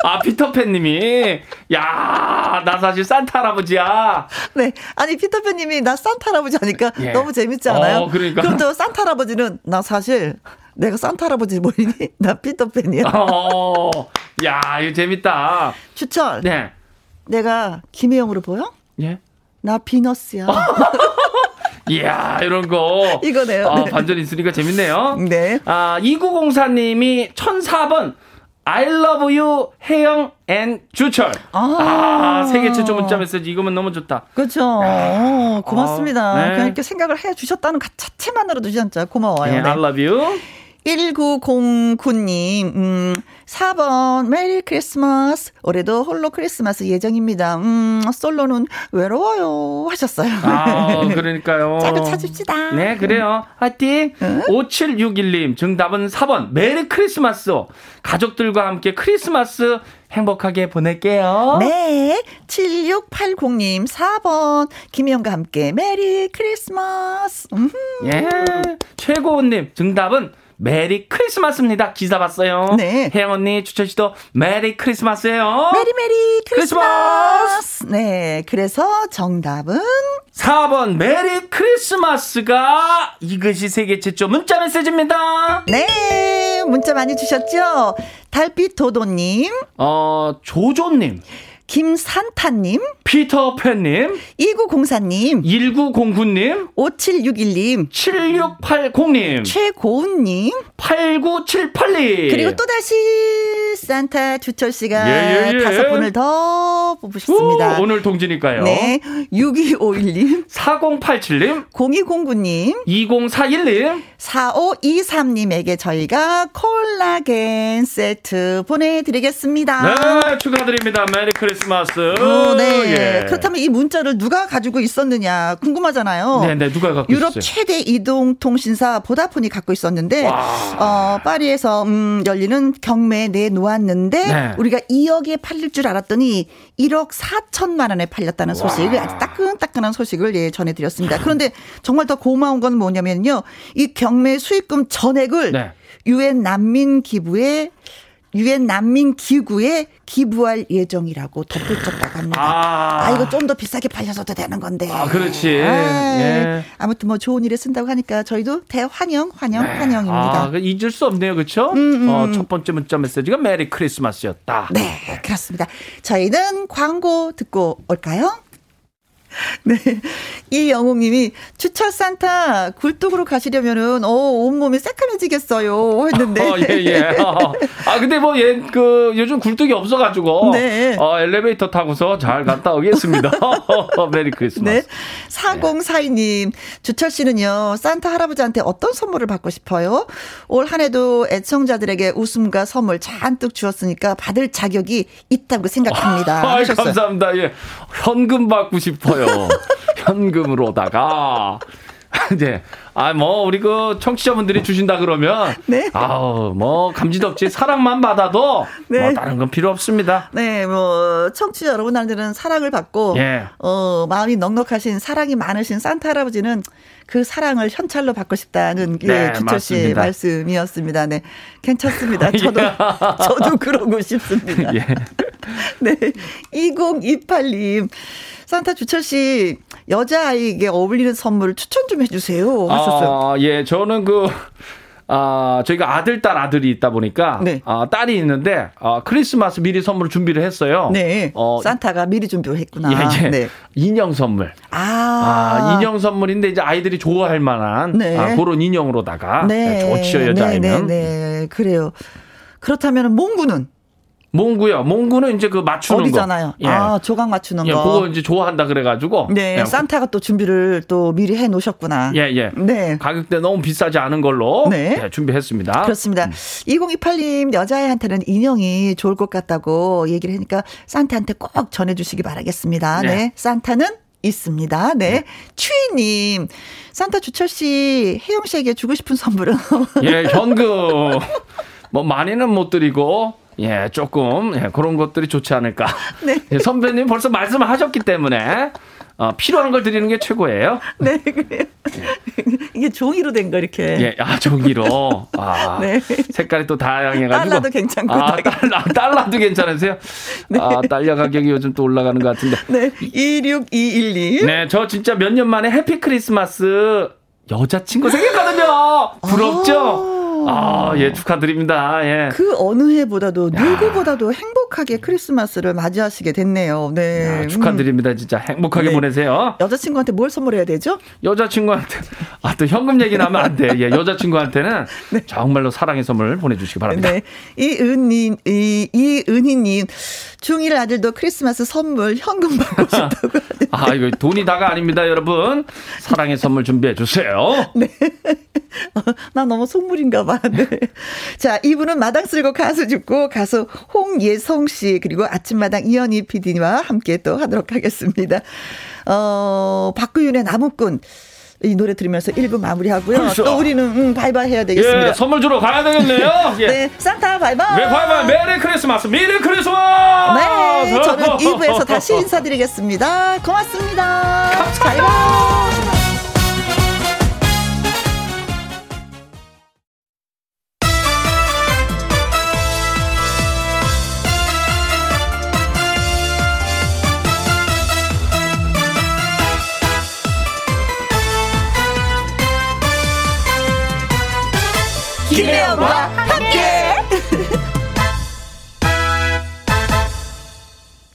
아, 피터팬님이. 야, 나 사실 산타 할아버지야. 네. 아니, 피터팬님이 나 산타 할아버지 하니까 예. 너무 재밌지 않아요? 어, 그러니까. 그럼 또 산타 할아버지는 나 사실 내가 산타 할아버지로 보이니? 나 피터팬이야. 어, 야, 이거 재밌다. 추천. 네. 내가 김혜영으로 보여? 예. 나 비너스야. 이야, 이런 거. 이거네요. 아, 네. 반전 있으니까 재밌네요. 네. 아, 2904님이 1004번 I love you 혜영 and 주철. 아, 아 세계 최초 문자 메시지 이거면 너무 좋다. 그렇죠. 어, 고맙습니다. 아, 네. 그냥 이렇게 생각을 해 주셨다는 자체만으로도 진짜 고마워요. 네, 네. I love you. 1909님, 음, 4번, 메리 크리스마스. 올해도 홀로 크리스마스 예정입니다. 음, 솔로는 외로워요. 하셨어요. 아, 그러니까요. 짝을 찾읍시다. 네, 그래요. 화이팅! 응? 5761님, 정답은 4번, 메리 크리스마스. 가족들과 함께 크리스마스 행복하게 보낼게요. 네. 7680님, 4번. 김혜영과 함께 메리 크리스마스. 음흠. 예. 최고원님, 정답은 메리 크리스마스입니다. 기사 봤어요. 네. 혜영 언니, 주철 씨도 메리 크리스마스예요. 메리 메리 크리스마스. 크리스마스. 네. 그래서 정답은 4번 메리 크리스마스가 이것이 세계 최초 문자 메시지입니다. 네. 문자 많이 주셨죠? 달빛 도도님. 어, 조조님. 김산타님, 피터팬님, 2904님, 1909님, 5761님, 7680님, 최고은님, 8978님. 그리고 또다시 산타 주철 씨가 예, 예, 예. 다섯 분을 더 뽑으셨습니다. 오, 오늘 동지니까요. 네. 6251님, 4087님, 0209님, 2041님, 4523님에게 저희가 콜라겐 세트 보내드리겠습니다. 네, 축하드립니다. 메리 크리스 마스. 어, 네. 예. 그렇다면 이 문자를 누가 가지고 있었느냐 궁금하잖아요. 네, 네, 누가 갖고 유럽 있어요? 최대 이동 통신사 보다폰이 갖고 있었는데, 어, 파리에서 음, 열리는 경매에 내놓았는데, 네. 우리가 2억에 팔릴 줄 알았더니 1억 4천만 원에 팔렸다는 소식을 아주 따끈따끈한 소식을 예, 전해드렸습니다. 그런데 정말 더 고마운 건 뭐냐면요, 이 경매 수익금 전액을 네. 유엔 네. 난민 기부에 유엔 난민 기구에 기부할 예정이라고 덧붙였다고 합니다. 아, 아 이거 좀 더 비싸게 팔려서도 되는 건데. 아, 그렇지. 아, 예. 아무튼 뭐 좋은 일에 쓴다고 하니까 저희도 대환영, 환영, 네. 환영입니다. 아, 그 잊을 수 없네요. 그렇죠? 음, 음. 어, 첫 번째 문자 메시지가 메리 크리스마스였다. 네, 그렇습니다. 저희는 광고 듣고 올까요? 네. 이영웅님이 추철 산타 굴뚝으로 가시려면은 어 온몸이 새카매지겠어요 했는데. 어, 예 예. 어. 아 근데 뭐 예 그 요즘 굴뚝이 없어가지고 네. 어, 엘리베이터 타고서 잘 갔다 오겠습니다. 메리 크리스마스. 네. 4042님 주철 씨는요 산타 할아버지한테 어떤 선물을 받고 싶어요? 올 한해도 애청자들에게 웃음과 선물 잔뜩 주었으니까 받을 자격이 있다고 생각합니다. 아, 감사합니다. 예 현금 받고 싶어요. 있어요. 현금으로다가. 이제 아뭐 우리 그 청취자분들이 주신다 그러면 네. 아우 뭐 감지도 없지 사랑만 받아도 네. 뭐 다른 건 필요 없습니다. 네, 뭐 청취자 여러분들은 사랑을 받고 예. 어 마음이 넉넉하신 사랑이 많으신 산타 할아버지는 그 사랑을 현찰로 받고 싶다는 네, 예, 주철 씨의 말씀이었습니다. 네, 괜찮습니다. 저도 저도 그러고 싶습니다. 예. 네, 2028님. 산타 주철 씨 여자아이에게 어울리는 선물을 추천 좀 해주세요. 하셨어요. 아, 예, 저는 그 아, 저희가 아들, 딸, 아들이 있다 보니까 네. 아, 딸이 있는데 아, 크리스마스 미리 선물 준비를 했어요. 네. 어, 산타가 미리 준비를 했구나. 예, 예. 네. 인형 선물. 아. 아. 인형 선물인데 이제 아이들이 좋아할 만한 네. 아, 그런 인형으로다가 네. 좋지요, 여자아이는. 네, 네, 네. 그래요. 그렇다면 몽구는 몽구요. 몽구는 이제 그 맞추는 어리잖아요. 거. 예. 아, 조각 맞추는 예, 거. 그거 이제 좋아한다 그래가지고. 네. 예. 산타가 또 준비를 또 미리 해 놓으셨구나. 예, 예. 네. 가격대 너무 비싸지 않은 걸로. 네. 예, 준비했습니다. 그렇습니다. 음. 2028님, 여자애한테는 인형이 좋을 것 같다고 얘기를 하니까 산타한테 꼭 전해주시기 바라겠습니다. 네. 네. 산타는 있습니다. 네. 추이님, 산타 주철 씨, 혜영 씨에게 주고 싶은 선물은? 예, 현금. 뭐, 많이는 못 드리고, 예, 조금, 예, 그런 것들이 좋지 않을까. 네. 예, 선배님 벌써 말씀하셨기 때문에, 어, 필요한 걸 드리는 게 최고예요. 네, 그래요. 예. 이게 종이로 된 거 이렇게. 예, 아 종이로. 아, 네. 색깔이 또 다양해가지고. 달러도 괜찮고. 아, 달러, 달러도 괜찮으세요? 네. 아, 달러 가격이 요즘 또 올라가는 것 같은데. 네, 26212. 네, 저 진짜 몇 년 만에 해피 크리스마스 여자친구 생겼거든요. 부럽죠? 아~ 아, 예, 축하드립니다. 예. 그 어느 해보다도 누구보다도 행복하게 크리스마스를 맞이하시게 됐네요. 네. 야, 축하드립니다. 진짜 행복하게 네. 보내세요. 여자친구한테 뭘 선물해야 되죠? 여자친구한테 아, 또 현금 얘기 나면 안 돼. 예, 여자친구한테는 네. 정말로 사랑의 선물 보내 주시기 바랍니다. 네. 이은님, 이, 이은희 님, 중1 아들도 크리스마스 선물 현금 받고 싶다고. 아, 이거 돈이 다가 아닙니다, 여러분. 사랑의 선물 준비해 주세요. 네. 나 너무 속물인가 봐. 네. 자, 이분은 마당 쓸고 가수 줍고 가수 홍예성 씨 그리고 아침마당 이현희 PD와 함께 또 하도록 하겠습니다. 어, 박구윤의 나무꾼. 이 노래 들으면서 1부 마무리하고요. 그렇죠. 또 우리는 음, 바이바이 해야 되겠습니다. 예, 선물 주러 가야 되겠네요. 예. 네, 산타 바이바이. 네, 바이바이. 메리 크리스마스. 메리 크리스마스. 네, 저는 2부에서 다시 인사드리겠습니다. 고맙습니다. 감사합니다. 바이바이. 김혜영과 함께.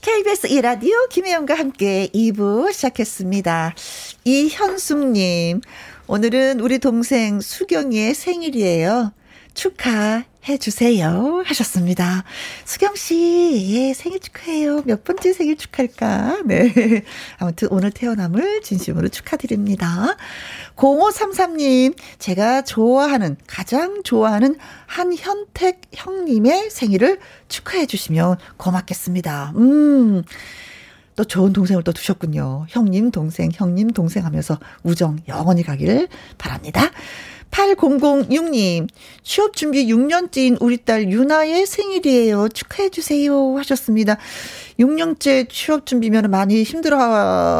KBS 이라디오 김혜영과 함께 2부 시작했습니다. 이현숙님, 오늘은 우리 동생 수경이의 생일이에요. 축하 해주세요. 하셨습니다. 수경씨, 예, 생일 축하해요. 몇 번째 생일 축하할까? 네. 아무튼 오늘 태어남을 진심으로 축하드립니다. 0533님, 제가 좋아하는, 가장 좋아하는 한현택 형님의 생일을 축하해 주시면 고맙겠습니다. 음. 또 좋은 동생을 또 두셨군요. 형님, 동생, 형님, 동생 하면서 우정 영원히 가기를 바랍니다. 8006님, 취업 준비 6년째인 우리 딸 유나의 생일이에요. 축하해주세요. 하셨습니다. 6년째 취업 준비면 많이 힘들어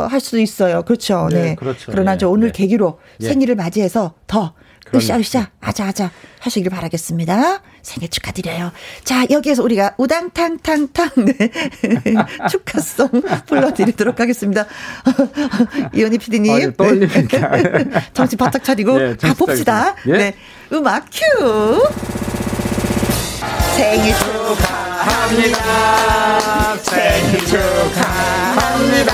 할 수 있어요. 그렇죠. 네. 네. 그렇죠. 그러나 네. 저 오늘 네. 계기로 네. 생일을 맞이해서 더 으쌰 으쌰 아자 아자 하시길 바라겠습니다. 생일 축하드려요. 자 여기에서 우리가 우당탕탕탕 네. 축하송 불러드리도록 하겠습니다. 이현희 PD님 아, 떨립니다. 네. 정신 바짝 차리고 네, 가봅시다. 예? 네 음악 큐. 생일 축하합니다. 생일 축하합니다.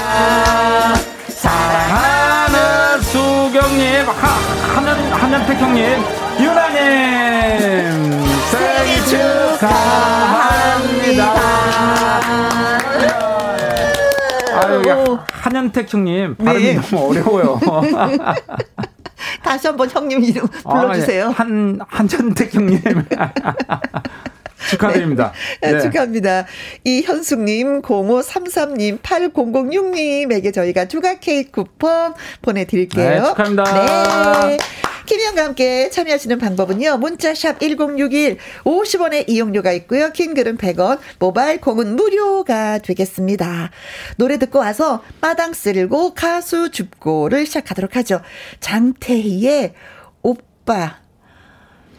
사랑하는 수경님, 하, 한현, 한현택 형님, 유나님, 생일 축하합니다. 아유, 한현택 형님, 발음이 네. 너무 어려워요. 다시 한번 형님 이름 불러주세요. 아, 예. 한, 한현택 형님. 축하드립니다. 네. 네. 축하합니다. 이현숙님, 0533님, 8006님에게 저희가 주가 케이크 쿠폰 보내드릴게요. 네, 축하합니다. 네. 김희영과 함께 참여하시는 방법은요. 문자샵 1061 50원의 이용료가 있고요. 킹글은 100원, 모바일 콩은 무료가 되겠습니다. 노래 듣고 와서 마당 쓸고 가수 줍고를 시작하도록 하죠. 장태희의 오빠,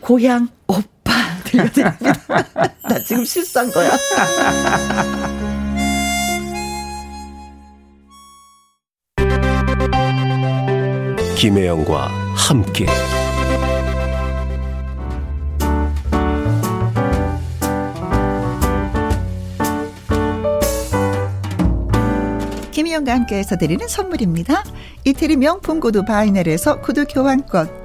고향 오빠. 들려드립니다. 나 지금 실수한 거야. 김혜영과 함께 김희영과 함께해서 드리는 선물입니다. 이태리 명품 구두 바이네르에서 구두 교환권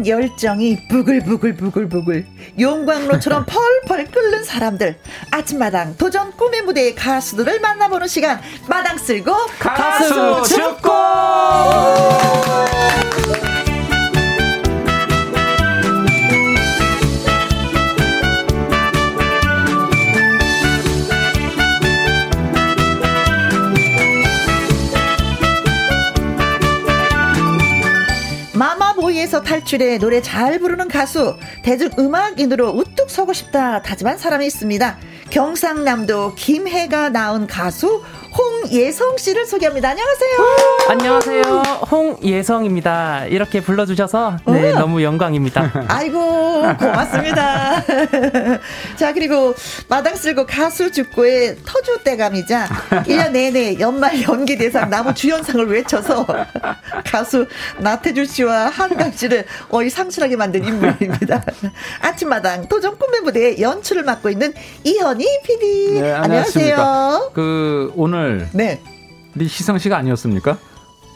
대한 열정이 부글부글부글부글 용광로처럼 펄펄 끓는 사람들. 아침마당 도전 꿈의 무대의 가수들을 만나보는 시간. 마당 쓸고 가수, 가수 축구 마마보이에서 탈출해 노래 잘 부르는 가수, 대중음악인으로 우뚝 서고 싶다 다짐한 사람이 있습니다. 경상남도 김해가 나온 가수 홍예성 씨를 소개합니다. 안녕하세요. 안녕하세요. 홍예성입니다. 이렇게 불러주셔서 네, 어. 너무 영광입니다. 아이고 고맙습니다. 자 그리고 마당 쓸고 가수 죽고의 터줏대감이자 1년 내내 연말 연기 대상 나무 주연상을 외쳐서 가수 나태주 씨와 한강 씨를 거의 상실하게 만든 인물입니다. 아침마당 도전 꿈의 무대에 연출을 맡고 있는 이현희 PD. 네, 안녕하세요. 그 오늘 오늘 네. 씨가 아니었습니까?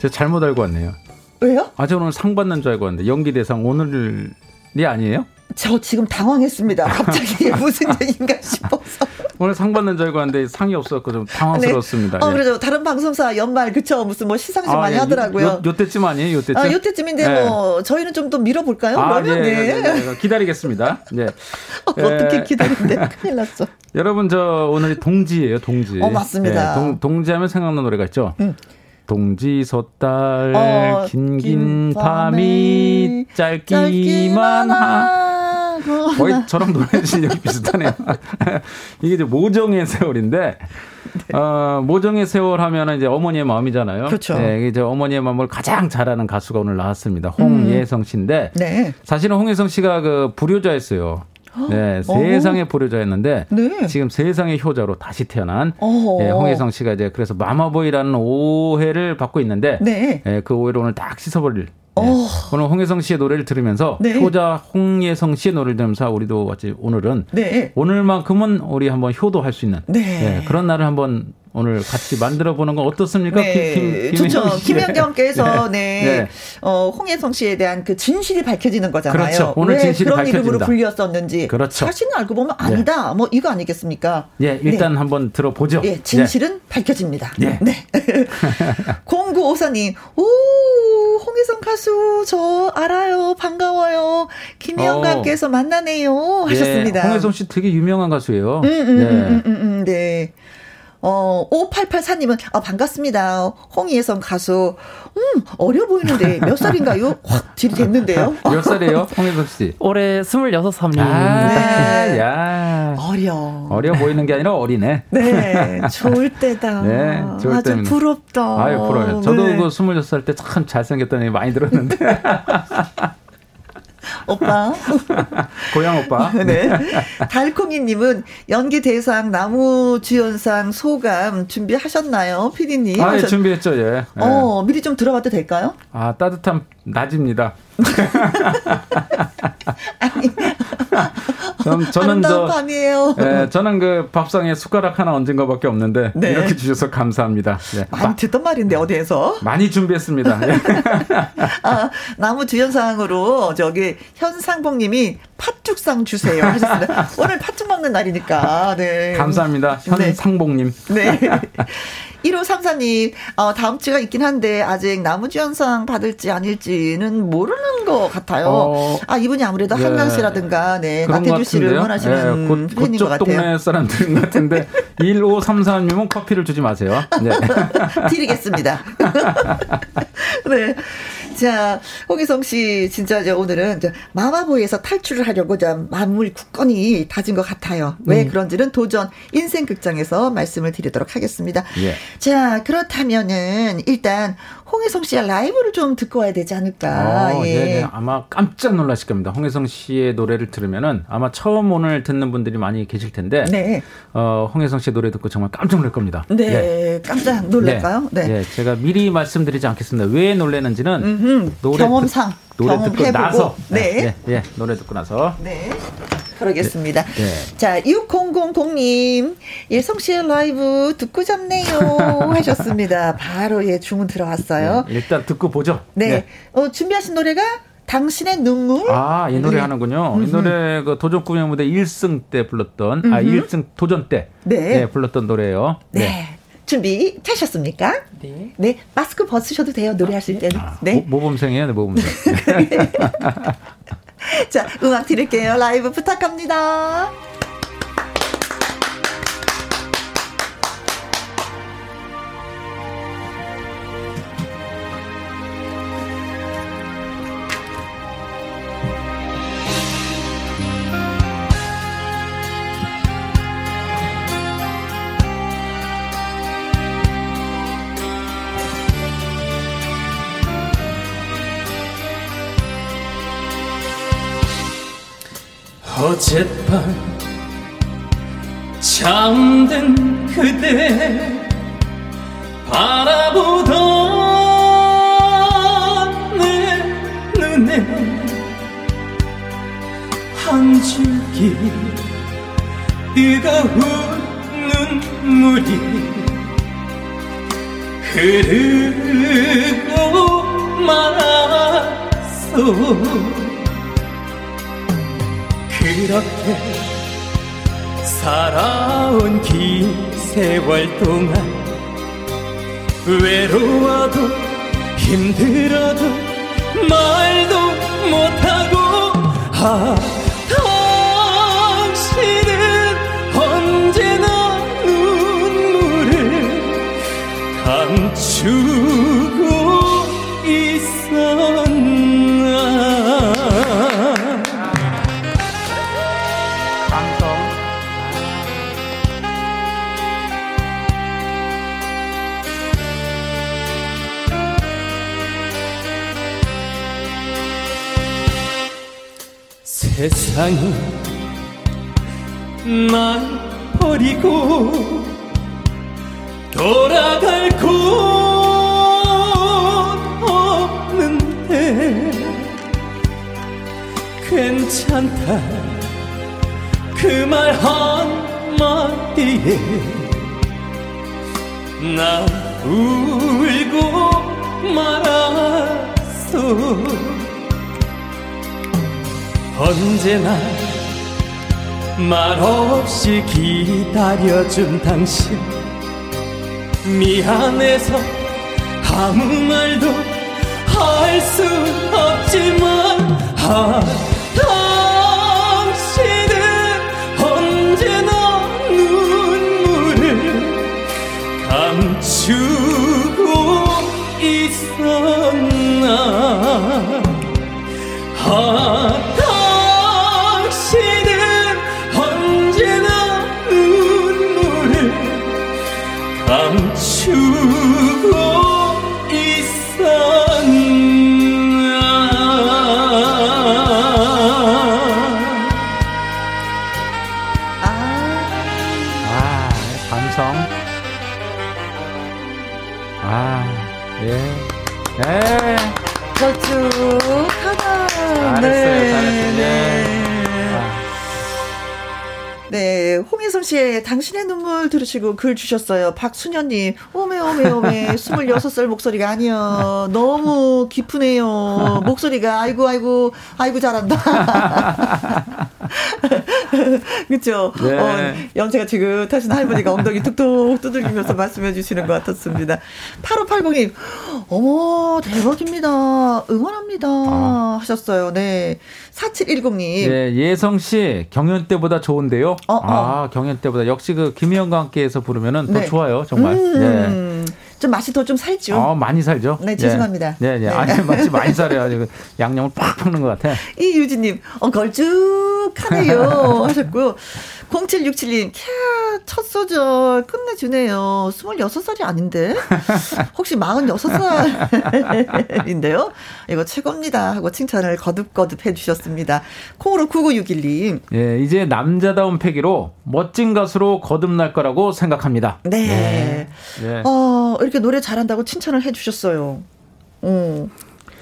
제가 잘못 알고 왔네요. 왜요? 아, 저 오늘 상 받는 줄 알고 왔는데 연기 대상 오늘이 아니에요? 저 지금 당황했습니다. 갑자기 무슨 얘기인가 싶어서. 오늘 상 받는 줄 알고 왔는데 상이 없었고 좀 당황스러웠습니다. 네. 어, 예. 그래도 다른 방송사 연말 그쵸 무슨 뭐 시상식 아, 많이 예. 하더라고요. 요, 요 때쯤 아니에요? 요 때쯤? 아, 요 때쯤인데 네. 뭐 저희는 좀 더 밀어볼까요? 아, 그러면 예, 네. 네, 네. 기다리겠습니다. 네. 어, 어떻게 기다린대? 큰일 났어. 여러분 저 오늘이 동지예요, 동지. 어 맞습니다. 네, 동, 동지하면 생각나는 노래가 있죠. 음. 동지 섣달 어, 긴긴 밤이 짧기만 하. 거의 저랑 노래 실력이 비슷하네요. 이게 이제 모정의 세월인데, 네. 어, 모정의 세월 하면은 이제 어머니의 마음이잖아요. 그렇죠. 네, 이제 어머니의 마음을 가장 잘하는 가수가 오늘 나왔습니다. 홍예성 씨인데, 음. 네. 사실은 홍예성 씨가 그 불효자였어요. 네, 세상의 보류자였는데 네. 지금 세상의 효자로 다시 태어난 네, 홍혜성 씨가 이제 그래서 마마보이라는 오해를 받고 있는데 네. 네, 그 오해를 오늘 딱 씻어버릴 네. 오늘 홍혜성 씨의 노래를 들으면서 네. 효자 홍예성 씨의 노래를 들으면서 우리도 어찌 오늘은 네. 오늘만큼은 우리 한번 효도할 수 있는 네. 네, 그런 날을 한번 오늘 같이 만들어 보는 건 어떻습니까? 네, 김, 김, 좋죠. 김현경께서 네, 네. 네. 어, 홍혜성 씨에 대한 그 진실이 밝혀지는 거잖아요. 그렇죠. 오늘 진실이 그런 밝혀진다. 이름으로 불렸었는지. 그렇죠. 사실은 알고 보면 네. 아니다. 네. 뭐 이거 아니겠습니까? 예, 일단 네. 한번 들어보죠. 예, 진실은 밝혀집니다. 네. 네. 공구오사님, 오, 홍혜성 가수 저 알아요. 반가워요. 김혜영과께서 어. 만나네요. 하셨습니다. 예, 홍혜성 씨 되게 유명한 가수예요. 음, 음, 네. 음, 음, 음, 네. 어, 5884님은, 아, 반갑습니다. 홍희애성 가수. 음, 어려 보이는데 몇 살인가요? 확 질이 됐는데요. 몇 살이에요? 홍혜성 씨? 올해 26살입니다. 아, 네. 야. 어려. 어려 보이는 게 아니라 어리네. 네. 좋을 때다. 네. 좋을 아주 때는. 부럽다. 아유, 부러워요. 저도 네. 그 26살 때 참 잘생겼다는 얘기 많이 들었는데. 오빠. 고향 오빠. 네. 달콩이님은 연기 대상 나무 주연상 소감 준비하셨나요, 피디님? 아, 예, 준비했죠, 예. 어, 미리 좀 들어봐도 될까요? 아, 따뜻한 낮입니다. 아니, 전, 저는 저 밤이에요. 예, 저는 그 밥상에 숟가락 하나 얹은 것밖에 없는데 네. 이렇게 주셔서 감사합니다. 예. 많이 듣던 말인데 어디에서? 많이 준비했습니다. 예. 아, 나무 주연상으로 저기 현상봉님이 팥죽상 주세요 하셨습니다. 오늘 팥죽 먹는 날이니까. 네. 감사합니다. 현상봉님. 네. 네. 1534님, 어, 다음 주가 있긴 한데, 아직 나무주연상 받을지 아닐지는 모르는 것 같아요. 어, 아, 이분이 아무래도 네. 한강 씨라든가, 네, 나태주 씨를 응원하시는 네, 팬인 것 같아요. 동네 사람들 같은데, 1534님은 커피를 주지 마세요. 네. 드리겠습니다. 네. 자, 홍희성 씨, 진짜 이제 오늘은 이제 마마보이에서 탈출을 하려고 자, 만물 굳건히 다진 것 같아요. 왜 음. 그런지는 도전 인생 극장에서 말씀을 드리도록 하겠습니다. 예. 자, 그렇다면은 일단 홍혜성 씨의 라이브를 좀 듣고 와야 되지 않을까. 어, 예. 네 아마 깜짝 놀라실 겁니다. 홍혜성 씨의 노래를 들으면은 아마 처음 오늘 듣는 분들이 많이 계실 텐데. 네. 어, 홍혜성 씨의 노래 듣고 정말 깜짝 놀랄 겁니다. 네. 예. 깜짝 놀랄까요? 네. 네. 예, 제가 미리 말씀드리지 않겠습니다. 왜 놀래는지는 음흠, 노래 경험상. 듣, 노래 듣고 나서. 네. 네. 예, 노래 듣고 나서. 네. 그러겠습니다. 네. 네. 자, 6000님, 예성 씨의 라이브 듣고 잡네요. 하셨습니다. 바로 예, 주문 들어왔어요. 네, 일단 듣고 보죠. 네. 네. 어, 준비하신 노래가 당신의 눈물? 아, 이 노래 네. 하는군요. 음흠. 이 노래 그 도전 꾸명 무대 1승 때 불렀던, 아, 음흠. 아, 1승 도전 때 네. 네 불렀던 노래예요. 네. 네. 준비 되셨습니까? 네. 네. 마스크 벗으셔도 돼요. 노래하실 때는. 아, 네. 모범생이에요, 모범생. 자, 음악 드릴게요. 라이브 부탁합니다. 어젯밤 잠든 그대 바라보던 내 눈에 한 줄기 뜨거운 눈물이 흐르고 말았어 그렇게 살아온 긴 세월 동안 외로워도 힘들어도 말도 못하고 아 당신은 언제나 눈물을 감추고 세상이 날 버리고 돌아갈 곳 없는데 괜찮다. 그 말 한마디에 나 울고 말았어 언제나 말없이 기다려준 당신. 미안해서 아무 말도 할 수 없지만 아, 당신은 언제나 눈물을 감추고 있었나. 아, 당신의 눈물 들으시고 글 주셨어요. 박순현님, 오메, 오메, 오메, 26살 목소리가 아니요. 너무 기쁘네요. 목소리가, 아이고, 아이고, 아이고, 잘한다. 그쵸? 네. 어, 연세가 지긋하신 할머니가 엉덩이 툭툭 두들기면서 말씀해 주시는 것 같았습니다. 8580님, 어머, 대박입니다. 응원합니다. 아. 하셨어요. 네. 4710님. 네, 예성 씨, 경연 때보다 좋은데요? 어, 어. 아, 경연 때보다. 역시 그 김희영과 함께 해서 부르면은 네. 더 좋아요, 정말. 음. 네. 좀 맛이 더 좀 살죠. 어, 많이 살죠. 네, 죄송합니다. 네, 네. 네. 아니, 맛이 많이 살아요. 양념을 팍 팍는 것 같아. 이유진님, 어, 걸쭉하네요. 하셨고요. 0767님, 캬, 첫 소절 끝내주네요. 26살이 아닌데? 혹시 46살인데요? 이거 최고입니다. 하고 칭찬을 거듭거듭 해주셨습니다. 콩으로 9961님. 예, 이제 남자다운 패기로 멋진 가수로 거듭날 거라고 생각합니다. 네. 네. 네. 어, 이렇게 노래 잘한다고 칭찬을 해주셨어요. 음.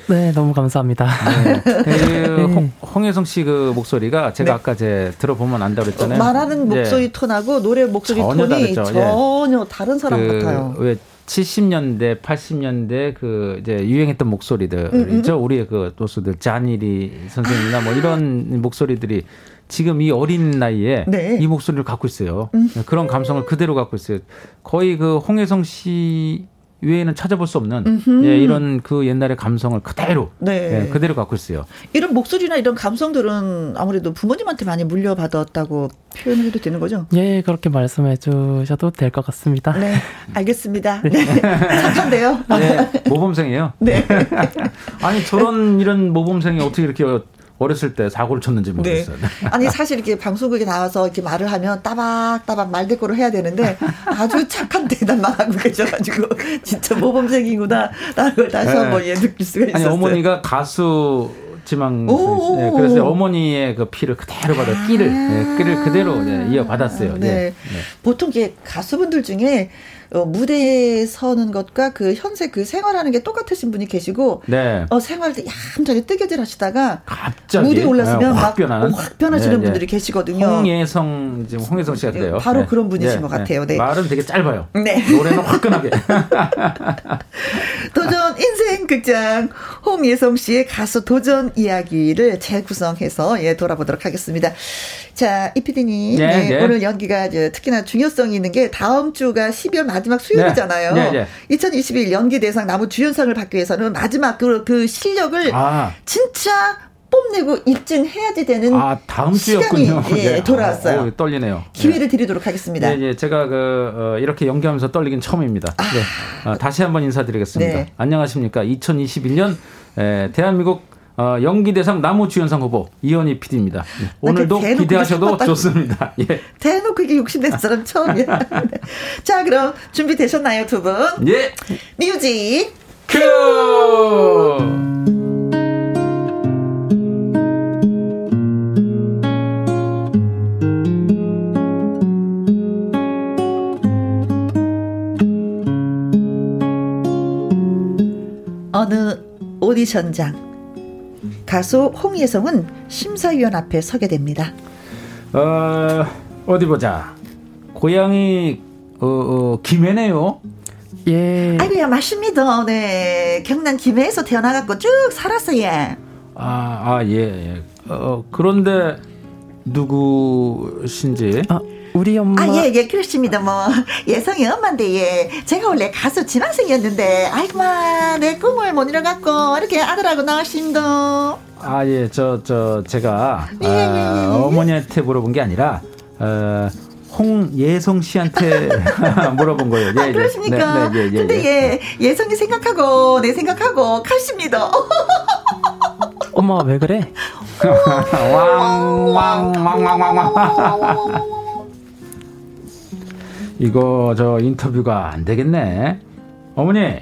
네, 너무 감사합니다. 네. 그 홍, 혜성 씨 그 목소리가 제가 네. 아까 제 들어보면 안다 그랬잖아요. 말하는 목소리 네. 톤하고 노래 목소리 전혀 톤이 다르죠. 전혀 예. 다른 사람 그, 같아요. 왜 70년대, 80년대 그 이제 유행했던 목소리들 음, 음. 있죠. 우리의 그 도수들 잔일이 선생님이나 뭐 이런 목소리들이 지금 이 어린 나이에 네. 이 목소리를 갖고 있어요. 음. 그런 감성을 그대로 갖고 있어요. 거의 그 홍혜성 씨 외에는 찾아볼 수 없는 예, 이런 그 옛날의 감성을 그대로 네. 예, 그대로 갖고 있어요. 이런 목소리나 이런 감성들은 아무래도 부모님한테 많이 물려받았다고 표현해도 되는 거죠? 예, 그렇게 말씀해 주셔도 될 것 같습니다. 네, 알겠습니다. 네. 착한데요? 네, 모범생이에요. 네. 아니 저런 이런 모범생이 어떻게 이렇게 어렸을 때 사고를 쳤는지 네. 모르겠어요. 네. 아니 사실 이렇게 방송국에 나와서 이렇게 말을 하면 따박따박 말대꾸를 해야 되는데 아주 착한 대답만 하고 계셔가지고 진짜 모범생이구나 라는 걸 다시 네. 한번 예, 느낄 수가 있었어요. 아니 어머니가 가수 지망 네, 그래서 어머니의 그 피를 그대로 받아 끼를 네, 끼를 그대로 네, 이어받았어요. 네. 네. 보통 이게 가수분들 중에 어, 무대에 서는 것과 그 현재 그 생활하는 게 똑같으신 분이 계시고 네. 어, 생활 때 얌전히 뜨개질 하시다가 갑자기 무대에 올랐으면 네, 확, 변하는? 어, 확 변하시는 네, 네, 분들이 계시거든요. 홍예성 지금 홍예성 씨가 그래요. 바로 네. 그런 분이신 네, 것 같아요. 네. 말은 되게 짧아요. 네. 노래는 화끈하게. 도전 인생 극장 홍예성 씨의 가수 도전 이야기를 재구성해서 예 돌아보도록 하겠습니다. 자, 이피디님 네, 오늘 연기가 특히나 중요성이 있는 게 다음 주가 12월 말 마지막 수요일이잖아요. 네. 네, 2021 연기 대상 나무 주연상을 받기 위해서는 마지막 그, 그 실력을 아. 진짜 뽐내고 입증해야지 되는 아 다음 주였군요. 예, 네. 돌아왔어요. 오, 떨리네요. 기회를 드리도록 하겠습니다. 네, 네 제가 그 어, 이렇게 연기하면서 떨리긴 처음입니다. 아. 네. 어, 다시 한번 인사드리겠습니다. 네. 안녕하십니까? 2021년 에, 대한민국 어, 연기 대상 나무주연상 후보 이현희 PD입니다. 네. 오늘도 기대하셔도 좋습니다. 예. 대놓고 이게 욕심낸 사람 처음이야. 네. 자, 그럼 준비되셨나요, 두 분? 예. 뮤직 큐! 어느 오디션장 가수 홍예성은 심사위원 앞에 서게 됩니다. 어, 어디 보자. 고향이 어, 어 김해네요. 예. 아이고야 맞습니다. 네, 경남 김해에서 태어나갖고 쭉 살았어요. 아, 아 예. 예. 어, 그런데 누구신지? 아, 우리 엄마. 아, 예, 예, 그렇습니다. 뭐, 예성이 엄마인데, 예. 제가 원래 가수 지망생이었는데, 아이고마, 내 꿈을 못 이뤄갖고, 이렇게 아들하고 나왔습니다. 아, 예, 저, 저, 제가, 예, 예, 예, 예. 어, 어머니한테 물어본 게 아니라, 어, 홍예성 씨한테 물어본 거예요. 예, 아, 그러십니까? 네, 네, 예, 예, 근데 예, 예성이 생각하고, 내 생각하고, 칼습니다. 엄마, 왜 그래? 왕, 왕, 왕, 왕, 왕, 왕. 이거 저 인터뷰가 안 되겠네. 어머니,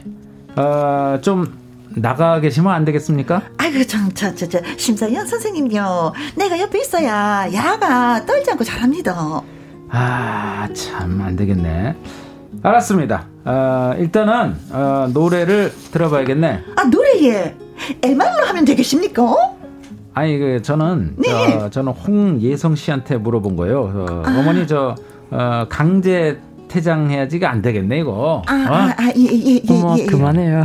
어, 좀 나가 계시면 안 되겠습니까? 아이고, 참, 저, 저, 저, 심사위원 선생님요. 내가 옆에 있어야 야가 떨지 않고 잘합니다. 아, 참, 안 되겠네. 알았습니다. 어, 일단은, 어, 노래를 들어봐야겠네. 아, 노래, 예. MR로 하면 되겠습니까? 아니 그 저는 네. 저, 저는 홍예성 씨한테 물어본 거예요. 어, 아. 어머니 저 어, 강제 퇴장해야지가 안 되겠네 이거. 아, 어? 아, 아 예, 예, 예, 어머 예, 예. 그만해요.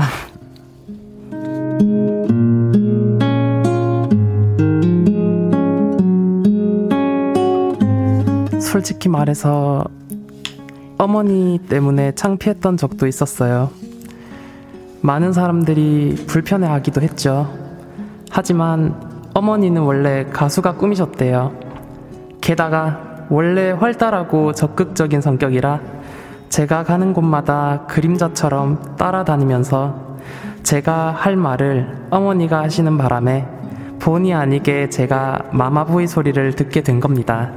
솔직히 말해서 어머니 때문에 창피했던 적도 있었어요. 많은 사람들이 불편해하기도 했죠. 하지만 어머니는 원래 가수가 꿈이셨대요. 게다가 원래 활달하고 적극적인 성격이라 제가 가는 곳마다 그림자처럼 따라다니면서 제가 할 말을 어머니가 하시는 바람에 본의 아니게 제가 마마보이 소리를 듣게 된 겁니다.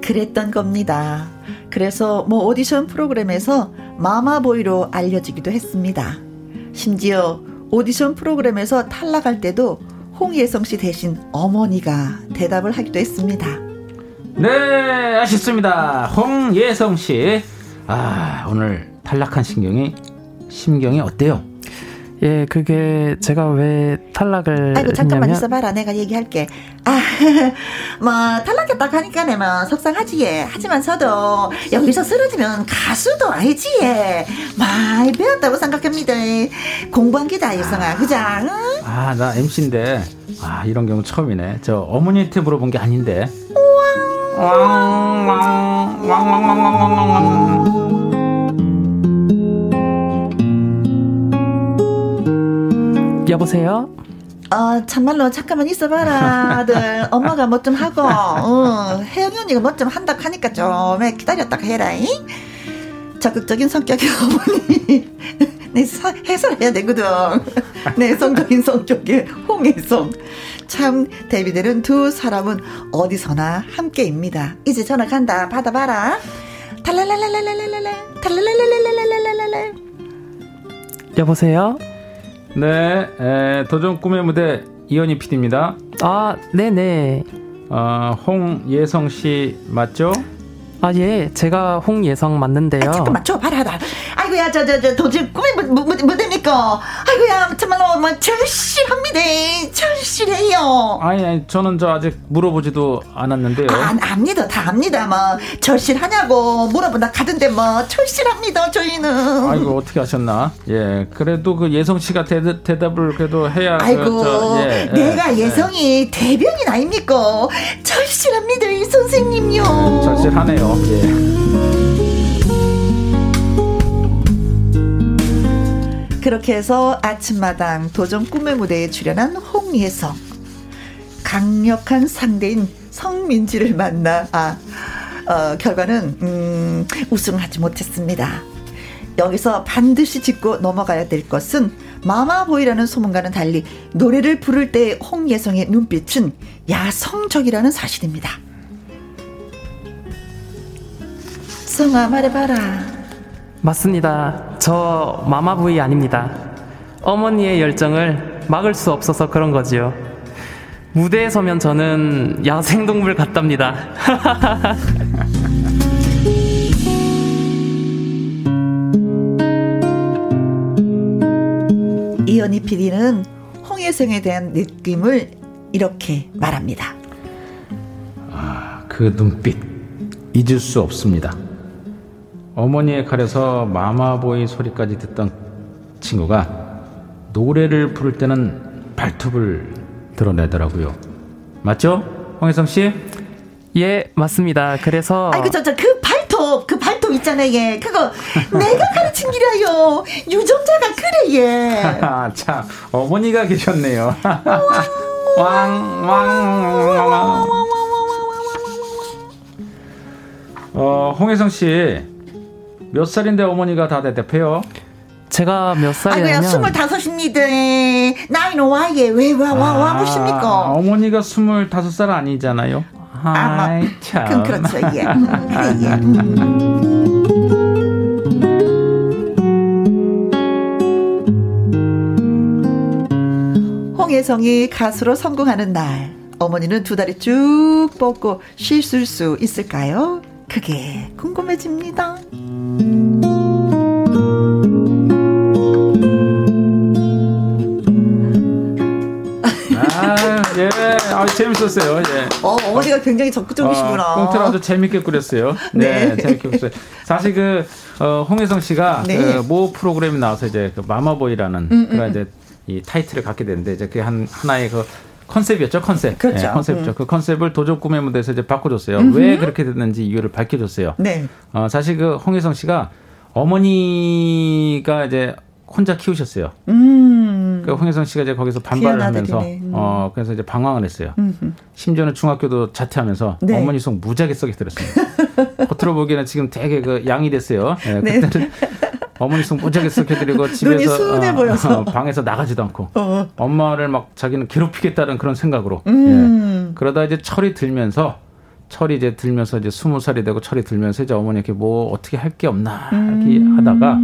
그랬던 겁니다. 그래서 뭐 오디션 프로그램에서 마마보이로 알려지기도 했습니다. 심지어 오디션 프로그램에서 탈락할 때도 홍예성 씨 대신 어머니가 대답을 하기도 했습니다. 네, 아쉽습니다. 홍예성 씨. 아, 오늘 탈락한 신경이 심경이 어때요? 예, 그게 제가 왜 탈락을 아이고 잠깐만 있어 봐라. 내가 얘기할게. 아, 뭐 탈락했다 하니까네 뭐 속상하지 예 하지만서도 여기서 쓰러지면 가수도 아니지 예 많이 배웠다고 생각합니다. 공부한 게다 일성아. 그장 아나 MC인데. 아 이런 경우 처음이네. 저 어머니한테 물어본 게 아닌데. 왕 왕 왕 왕 왕 왕 왕 왕 왕 여보세요? 어, 참말로 잠깐만 있어봐라, 아들. 엄마가 뭐 좀 하고, 어, 혜영이 언니가 뭐 좀 한다 하니까 좀 기다렸다가 해라잉. 적극적인 성격의 어머니. 내 해설해야 되거든. 내 성적인 성격의 홍혜성. 참, 데뷔되는 두 사람은 어디서나 함께입니다. 이제 전화 간다. 받아봐라. 탈랄랄랄랄랄랄랄. 탈랄랄랄랄랄랄랄. 여보세요? 네, 에, 도전 꿈의 무대 이현희 PD입니다. 아, 네네. 어, 홍예성 씨 맞죠? 아, 예. 제가 홍예성 맞는데요. 아, 잠깐만, 저 봐라, 봐라. 아이고야, 저, 저, 저, 도저히 꿈이 뭐, 뭐, 뭐 됩니까? 아이고야, 정말로, 뭐, 절실합니다. 절실해요. 아니, 아니, 저는 저 아직 물어보지도 않았는데요. 아, 압니다. 다 압니다. 뭐, 절실하냐고 물어본다 가던데, 뭐, 절실합니다, 저희는. 아이고, 어떻게 하셨나? 예, 그래도 그 예성 씨가 대, 대답을 그래도 해야. 아이고, 그, 저, 예, 내가 예, 성이 예. 대변인 아닙니까? 절실합니다, 이 선생님요. 네, 절실하네요. 예. 그렇게 해서 아침마당 도전 꿈의 무대에 출연한 홍예성. 강력한 상대인 성민지를 만나, 아, 어, 결과는, 음, 우승을 하지 못했습니다. 여기서 반드시 짚고 넘어가야 될 것은 마마보이라는 소문과는 달리 노래를 부를 때 홍예성의 눈빛은 야성적이라는 사실입니다. 성아 말해봐라. 맞습니다. 저 마마부이 아닙니다. 어머니의 열정을 막을 수 없어서 그런 거지요. 무대에 서면 저는 야생동물 같답니다. 이연희 PD는 홍혜성에 대한 느낌을 이렇게 말합니다. 아, 그 눈빛 잊을 수 없습니다. 어머니의 칼에서 마마보이 소리까지 듣던 친구가 노래를 부를 때는 발톱을 드러내더라고요. 맞죠? 홍혜성 씨? 예, 맞습니다. 그래서 아이고 저저 그 발톱 그 발톱 있잖아요. 예. 그거 내가 가르친 기라요. 유정자가 그래 예. 참 어머니가 계셨네요. 왕왕왕왕왕왕 어, 홍혜성 씨. 몇 살인데 어머니가 다 대답해요? 제가 몇 살이냐면 아이고야 스물다섯입니다. 나이는 와예 왜와 와 와 보십니까? 아, 어머니가 스물다섯 살 아니잖아요. 아이 뭐, 참. 그럼 그렇죠 예. 예. 홍혜성이 가수로 성공하는 날 어머니는 두 다리 쭉 뻗고 쉴 수 있을까요? 그게 궁금해집니다. 재밌었어요. 예. 어, 어머니가 굉장히 적극적이시구나. 어, 꽁트를 아주 재밌게 꾸렸어요. 네, 네. 재밌게 꾸렸어요. 사실 그 어, 홍혜성 씨가 네. 그모 프로그램이 나와서 이제 그 마마보이라는 음, 음, 그런 음. 이제 이 타이틀을 갖게 되는데 이제 그한 하나의 그 컨셉이었죠 컨셉. 그렇죠. 네, 컨셉이죠. 음. 그 컨셉을 도적 꿈의 무대에서 이제 바꿔줬어요. 음흠. 왜 그렇게 됐는지 이유를 밝혀줬어요. 네. 어, 사실 그 홍혜성 씨가 어머니가 이제 혼자 키우셨어요. 음. 그 홍혜성 씨가 이제 거기서 반발을 하면서 음. 어 그래서 이제 방황을 했어요. 음흠. 심지어는 중학교도 자퇴하면서 네. 어머니 속 무지하게 썩이 들었습니다. 겉으로 보기에는 지금 되게 그 양이 됐어요. 네, 네. 그때는 어머니 속 무지하게 썩혀드리고 집에서 어, 어, 방에서 나가지도 않고 어. 엄마를 막 자기는 괴롭히겠다는 그런 생각으로 음. 예. 그러다 이제 철이 들면서 철이 이제 들면서 이제 스무 살이 되고 철이 들면서 이제 어머니 이렇게 뭐 어떻게 할 게 없나 이렇게 음. 하다가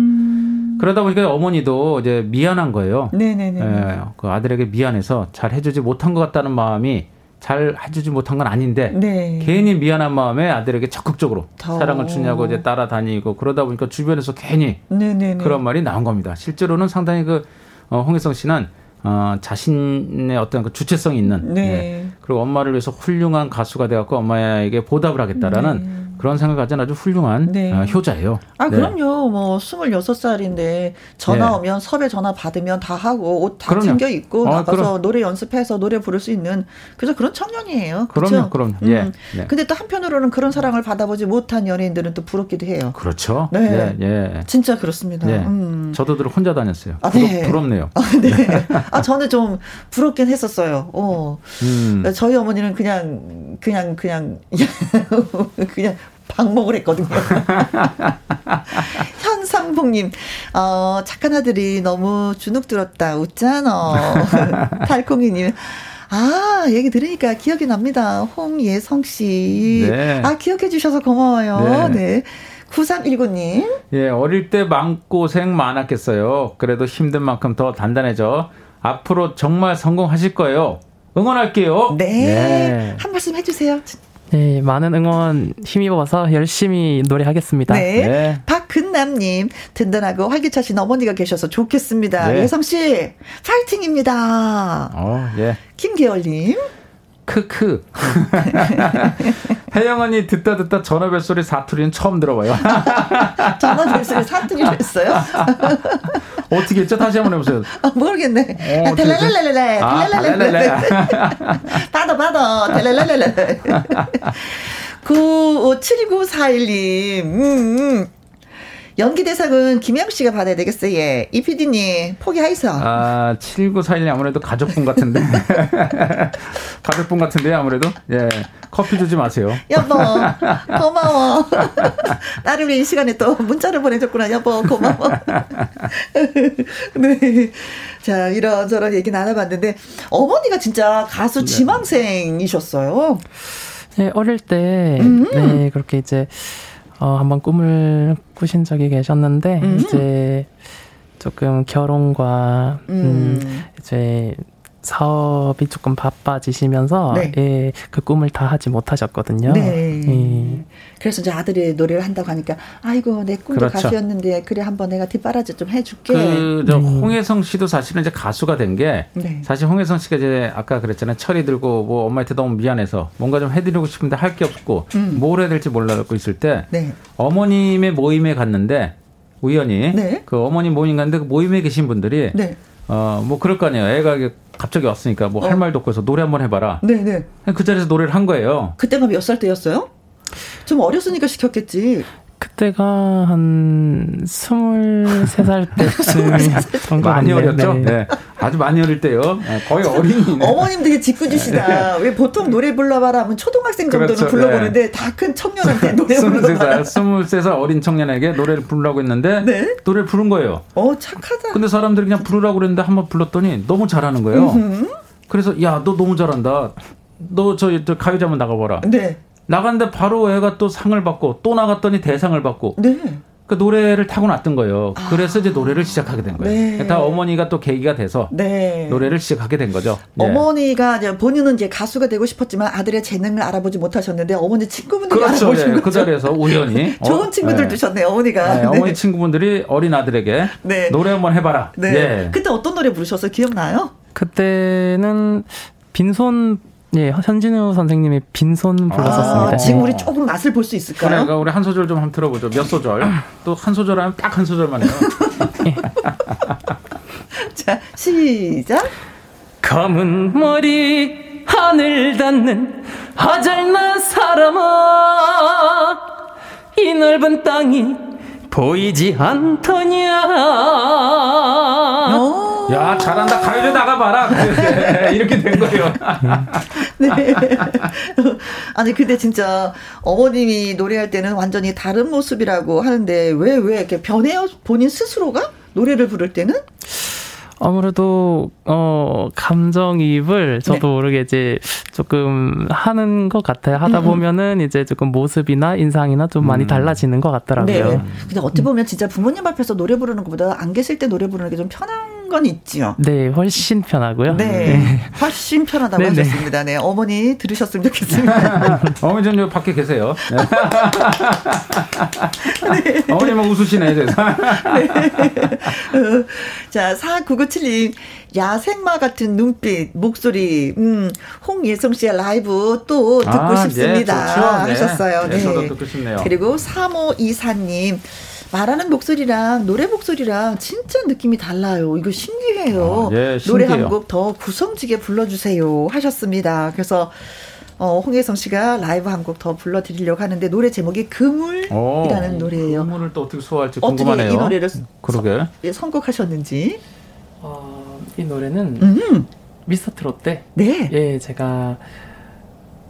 그러다 보니까 어머니도 이제 미안한 거예요. 네네네. 예, 그 아들에게 미안해서 잘 해주지 못한 것 같다는 마음이 잘 해주지 못한 건 아닌데 네. 괜히 미안한 마음에 아들에게 적극적으로 더. 사랑을 주냐고 이제 따라다니고 그러다 보니까 주변에서 괜히 네네네. 그런 말이 나온 겁니다. 실제로는 상당히 그 어, 홍혜성 씨는 어, 자신의 어떤 그 주체성이 있는 네. 예. 그리고 엄마를 위해서 훌륭한 가수가 되었고 엄마에게 보답을 하겠다라는 네. 그런 생각을 가진 아주 훌륭한 네. 어, 효자예요. 아, 네. 그럼요. 뭐, 26살인데 전화 네. 오면 섭외 전화 받으면 다 하고 옷 다 챙겨 입고 어, 나가서 그럼. 노래 연습해서 노래 부를 수 있는 그래서 그런 청년이에요. 그럼요. 그럼. 음. 예. 네. 근데 또 한편으로는 그런 사랑을 받아보지 못한 연예인들은 또 부럽기도 해요. 그렇죠. 네. 예. 예. 진짜 그렇습니다. 예. 음. 저도 들 혼자 다녔어요. 아, 네. 부럽, 네요 아, 네. 아, 저는 좀 부럽긴 했었어요. 어. 음. 저희 어머니는 그냥 그냥 그냥 그냥 방목을 했거든요. 현상봉님, 어, 착한 아들이 너무 주눅 들었다. 웃잖아. 달콩이님, 아, 얘기 들으니까 기억이 납니다. 홍예성 씨. 네. 아, 기억해 주셔서 고마워요. 네. 네. 9319님. 예, 어릴 때 마음고생 많았겠어요. 그래도 힘든 만큼 더 단단해져. 앞으로 정말 성공하실 거예요. 응원할게요. 네. 네. 한 말씀 해주세요. 네, 많은 응원 힘입어서 열심히 노래하겠습니다. 네. 네. 박근남님, 든든하고 활기차신 어머니가 계셔서 좋겠습니다. 네. 예성씨, 파이팅입니다. 어, 예. 김계월님. 크크. 혜영 언니 듣다 듣다 전화 벨소리 사투리는 처음 들어봐요. 전화 벨소리 사투리를 했어요? 어떻게 했죠? 다시 한번 해보세요. 아, 모르겠네. 텔레레레레레. 텔레레레레레. 받아, 받아. 텔레레레레. 97941님. 음, 음. 연기 대상은 김영 씨가 받아야 되겠어요. 예. 이 PD님 포기하이소. 아, 7941님 아무래도 가족분 같은데. 가족분 같은데 아무래도. 예. 커피 주지 마세요. 여보, 고마워. 나를 위해 이 시간에 또 문자를 보내줬구나. 여보, 고마워. 네. 자, 이런저런 얘기 나눠봤는데, 어머니가 진짜 가수 네. 지망생이셨어요. 네, 어릴 때, 음. 네, 그렇게 이제, 어, 한번 꿈을 꾸신 적이 계셨는데, 음. 이제 조금 결혼과, 음, 음 이제 사업이 조금 바빠지시면서 네. 예, 그 꿈을 다 하지 못하셨거든요. 네. 예. 그래서 이제 아들이 노래를 한다고 하니까 아이고 내 꿈도 그렇죠. 가수였는데 그래 한번 내가 뒷바라지 좀 해줄게. 그 네. 홍혜성 씨도 사실은 이제 가수가 된게 네. 사실 홍혜성 씨가 이제 아까 그랬잖아요 철이 들고 뭐 엄마한테 너무 미안해서 뭔가 좀 해드리고 싶은데 할 게 없고 음. 뭘 해야 될지 몰라갖고 있을 때 네. 어머님의 모임에 갔는데 우연히 네. 그 어머님 모임 갔는데 그 모임에 계신 분들이 네. 어뭐 그럴 거 아니에요 애가 갑자기 왔으니까 뭐할 어. 말도 없고 해서 노래 한번 해봐라. 네네. 그 자리에서 노래를 한 거예요. 그때가 몇 살 때였어요? 좀 어렸으니까 시켰겠지. 그때가 한 23살 때쯤 많이 어렸죠? 네. 네. 아주 많이 어릴 때요. 네, 거의 어린이. 어머님 되게 짓궂으시다. 네. 왜 보통 노래 불러봐라 하면 초등학생 정도는 그렇죠. 불러보는데 네. 다큰 청년한테 노래 불러봐라. 23살, 23살 어린 청년에게 노래를 부르라고 했는데 네? 노래를 부른 거예요. 어, 착하다. 근데 사람들이 그냥 부르라고 그랬는데 한번 불렀더니 너무 잘하는 거예요. 음흠. 그래서 야, 너 너무 잘한다. 너 저 가요제 한번 나가봐라. 네. 나갔는데 바로 애가 또 상을 받고 또 나갔더니 대상을 받고 네. 그 노래를 타고났던 거예요. 아. 그래서 이제 노래를 시작하게 된 거예요. 네. 다 어머니가 또 계기가 돼서 네. 노래를 시작하게 된 거죠. 네. 어머니가 이제 본인은 이제 가수가 되고 싶었지만 아들의 재능을 알아보지 못하셨는데 어머니 친구분들이 그렇죠. 알아보신 예, 그 거죠. 그 자리에서 우연히 좋은 친구들 어, 두셨네요. 어머니가. 네, 어머니 친구분들이 어린 아들에게 노래 한번 해봐라. 네. 그때 어떤 노래 부르셨어요? 기억나요? 그때는 빈손 예, 현진우 선생님의 빈손 불렀었습니다. 아, 지금 우리 조금 맛을 볼 수 있을까요? 그러니까 우리 한 소절 좀 한번 들어보죠. 몇 소절? 또 한 소절 하면 딱 한 소절만 해요. 자, 시작. 검은 머리 하늘 닿는 하잘난 사람아 이 넓은 땅이 보이지 않더냐 야 잘한다 가요제 나가봐라 이렇게 된 거예요 네. 아니 근데 진짜 어머님이 노래할 때는 완전히 다른 모습이라고 하는데 왜왜 이렇게 변해요 본인 스스로가 노래를 부를 때는 아무래도 어 감정이입을 저도 네. 모르게 이제 조금 하는 것 같아요. 하다 음. 보면은 이제 조금 모습이나 인상이나 좀 많이 음. 달라지는 것 같더라고요. 네. 근데 어떻게 보면 진짜 부모님 앞에서 노래 부르는 것보다 안 계실 때 노래 부르는 게 좀 편한 건 있죠. 네, 훨씬 편하고요. 네, 네. 훨씬 편하다고 네네. 하셨습니다. 네, 어머니 들으셨으면 좋겠습니다. 어머니 좀 밖에 계세요. 네. 어머니만 웃으시네. 네. 자, 4997님. 야생마 같은 눈빛, 목소리, 음, 홍예성 씨의 라이브 또 듣고 아, 싶습니다. 네, 하셨어요. 네. 네. 저도 듣고 싶네요. 그리고 3524님. 말하는 목소리랑 노래 목소리랑 진짜 느낌이 달라요. 이거 신기해요. 아, 예, 노래 한 곡 더 구성지게 불러주세요. 하셨습니다. 그래서 어, 홍혜성 씨가 라이브 한 곡 더 불러드리려고 하는데 노래 제목이 그물이라는 오, 노래예요. 그물을 또 어떻게 소화할지 궁금하네요. 어떻게 이 노래를 그러게. 선, 예, 선곡하셨는지. 어, 이 노래는 음. 미스터 트롯 때 네. 예, 제가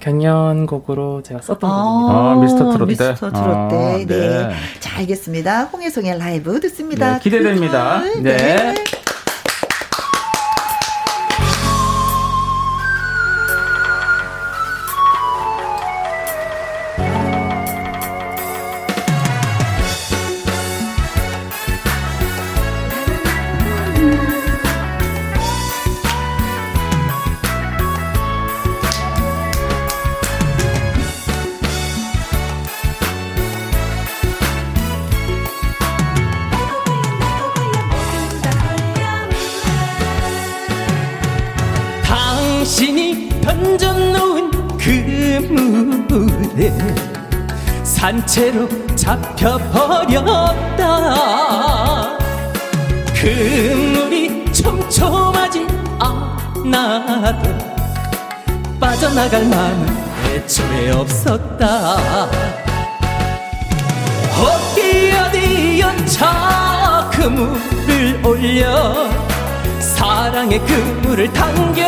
경연곡으로 제가 썼던 아, 곡입니다. 아, 미스터 트롯 때. 미스터 트롯 때. 아, 네. 네. 자, 알겠습니다. 홍혜성의 라이브 듣습니다. 네, 기대됩니다. 네. 네. 산채로 잡혀버렸다. 그물이 촘촘하지 않아도 빠져나갈 마음은 애초에 없었다. 어디 어디 연차 그물을 올려 사랑의 그물을 당겨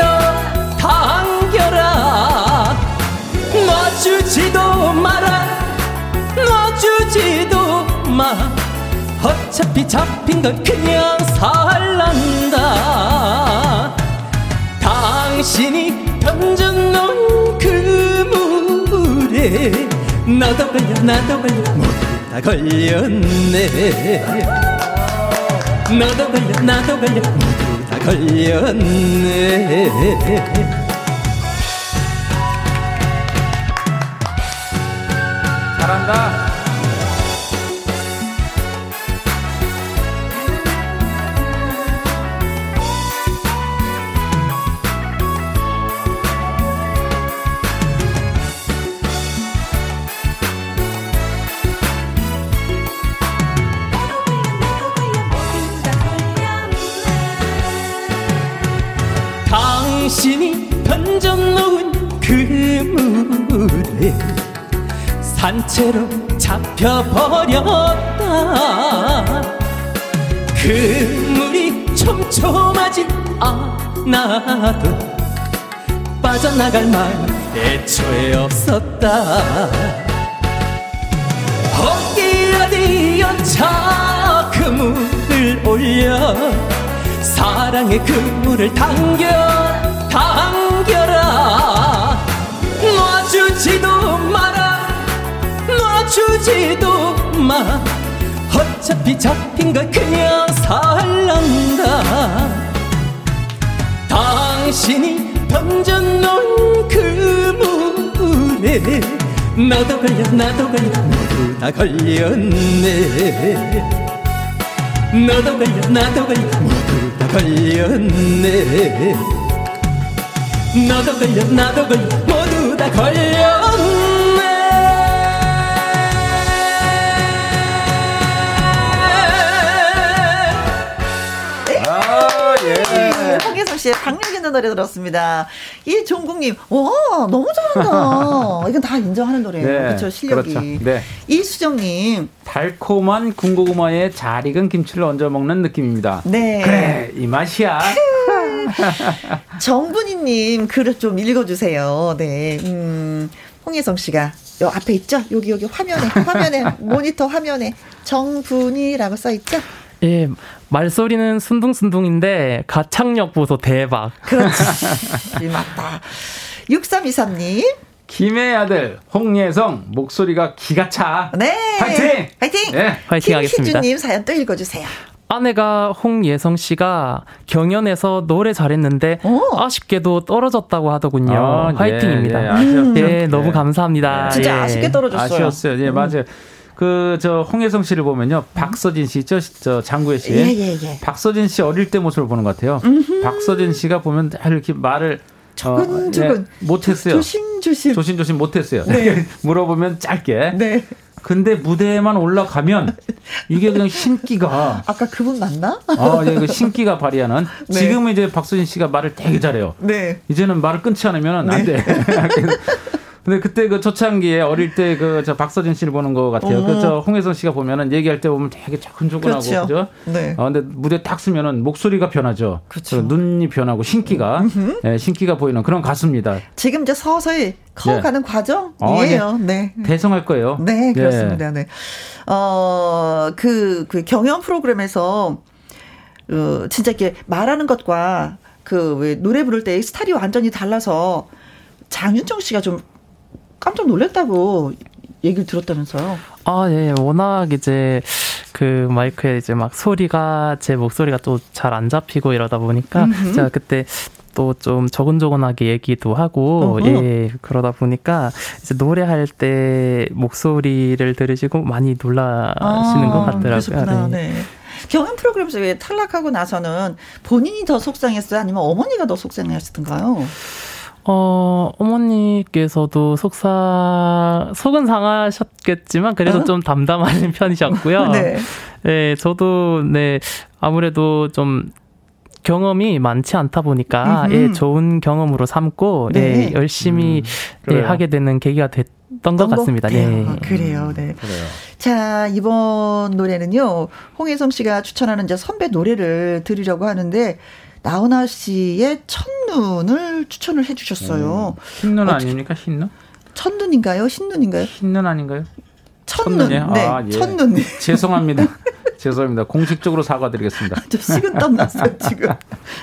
당겨라. 놔주지 어차피 잡힌 건 그냥 살란다. 당신이 던져놓은 그 물에 나도 걸려 나도 걸려 모두 다 걸렸네. 나도 걸려 나도 걸려 모두 다 걸렸네. 잘한다. 산채로 잡혀버렸다. 그물이 촘촘하지 않아도 빠져나갈 마음 애초에 없었다. 어디 어디 연차 그물을 올려 사랑의 그물을 당겨 당겨라. 놔주지도 마라 주지도 마. 어차피 잡힌 걸 그냥 살란다. 당신이 던져놓은 그 물에 나도 걸려 나도 걸려 모두 다 걸렸네. 너도 걸려 나도 걸려 모두 다 걸렸네. 너도 걸려 나도 걸려 모두 다 걸렸 예. 홍혜성 씨의 박력 있는 노래 들었습니다. 이 종국님, 와, 너무 잘한다. 이건 다 인정하는 노래예요. 네, 그렇죠, 실력이. 그렇죠. 네. 이수정님. 달콤한 군고구마에 잘 익은 김치를 얹어 먹는 느낌입니다. 네. 그래, 이 맛이야. 정분이님, 글을 좀 읽어주세요. 네. 음, 홍혜성 씨가 요 앞에 있죠? 여기 여기 화면에 화면에 모니터 화면에 정분이라고 써 있죠? 예, 말소리는 순둥순둥인데 가창력 보소 대박. 그렇지. 맞다. 6323님. 김의 아들 홍예성 목소리가 기가 차. 네. 파이팅. 파이팅. 네. 파이팅 하겠습니다. 김희주님 사연 또 읽어주세요. 아내가 홍예성 씨가 경연에서 노래 잘했는데 오. 아쉽게도 떨어졌다고 하더군요. 아, 화이팅입니다. 예, 예, 예 너무 감사합니다. 진짜 예. 아쉽게 떨어졌어요. 아쉬웠어요. 예, 맞아요. 그 저 홍혜성 씨를 보면요, 박서진 씨 있죠, 저 장구혜 씨. 예, 예, 예. 박서진 씨 어릴 때 모습을 보는 것 같아요. 음흠. 박서진 씨가 보면 이렇게 말을 조근조근 어, 예, 못했어요. 조심조심 조심조심 못했어요. 네. 물어보면 짧게. 네. 근데 무대에만 올라가면 이게 그냥 신기가 아까 그분 맞나? 아, 예, 그 신기가 발휘하는 네. 지금은 이제 박서진 씨가 말을 되게 잘해요. 네. 이제는 말을 끊지 않으면 안 네. 돼. 근데 그때 그 초창기에 어릴 때 그 저 박서진 씨를 보는 것 같아요. 그 저 홍혜성 씨가 보면은 얘기할 때 보면 되게 조근조근하고 그렇죠. 그죠? 네. 아 근데 무대 딱 쓰면은 목소리가 변하죠. 그렇죠. 눈이 변하고 신기가 예, 신기가 보이는 그런 가수입니다. 지금 이제 서서히 커가는 네. 과정이에요. 어, 네. 대성할 거예요. 네, 그렇습니다. 네. 어, 그, 그 경연 프로그램에서 어, 진짜 이렇게 말하는 것과 그 왜 노래 부를 때 스타일이 완전히 달라서 장윤정 씨가 좀 깜짝 놀랐다고 얘기를 들었다면서요? 아, 예, 워낙 이제 그 마이크에 이제 막 소리가 제 목소리가 또 잘 안 잡히고 이러다 보니까 음흠. 제가 그때 또좀 조근조근하게 얘기도 하고 어허. 예 그러다 보니까 이제 노래할 때 목소리를 들으시고 많이 놀라시는 아, 것 같더라고요. 네. 네. 경연 프로그램에서 탈락하고 나서는 본인이 더 속상했어요? 아니면 어머니가 더 속상했던가요? 어, 어머니께서도 속사, 속은 상하셨겠지만, 그래도 어? 좀 담담하신 편이셨고요. 네. 네, 저도, 네, 아무래도 좀, 경험이 많지 않다 보니까 예, 좋은 경험으로 삼고 네. 예, 열심히 음, 예, 하게 되는 계기가 됐던 것 같습니다. 네. 아, 그래요. 네. 그래요. 자, 이번 노래는요. 홍혜성 씨가 추천하는 이제 선배 노래를 들으려고 하는데 나훈아 씨의 첫눈을 추천을 해주셨어요. 음, 흰눈 아닙니까? 흰눈? 첫눈인가요? 흰눈인가요? 흰눈 아닌가요? 첫눈. 네, 아, 예. 첫눈. 죄송합니다. 죄송합니다. 공식적으로 사과드리겠습니다. 저 식은땀 났어요, 지금.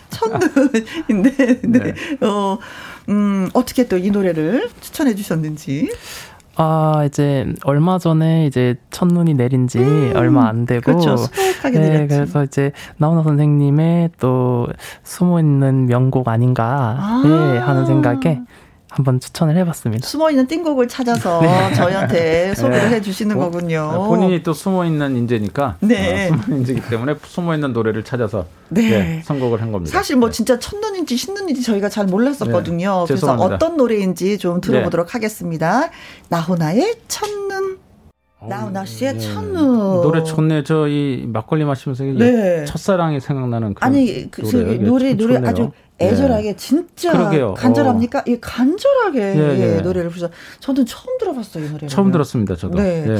첫눈인데, 네. 네. 어, 음, 어떻게 또 이 노래를 추천해 주셨는지. 아, 이제 얼마 전에 이제 첫눈이 내린 지 음, 얼마 안 되고 그렇죠. 네. 그래서 이제 나훈아 선생님의 또 숨어 있는 명곡 아닌가 아. 네, 하는 생각에 한번 추천을 해봤습니다. 숨어 있는 띵곡을 찾아서 네. 저희한테 소개를 네. 해주시는 어, 거군요. 본인이 또 숨어 있는 인재니까 네. 어, 숨어 인재이기 때문에 숨어 있는 노래를 찾아서 네. 네 선곡을 한 겁니다. 사실 뭐 네. 진짜 첫눈인지 신눈인지 저희가 잘 몰랐었거든요. 네. 그래서 어떤 노래인지 좀 들어보도록 하겠습니다. 나훈아의 첫눈. 나훈아 씨의 첫눈 노래 좋네. 저 이 막걸리 마시면서 첫사랑이 생각나는 그 아니 그 노래 노래 아주 애절하게 예. 진짜 그러게요. 간절합니까? 어. 이 간절하게 예, 예. 노래를 부르셔. 저는 처음 들어봤어요 이 노래를. 처음 들었습니다 저도. 네. 예.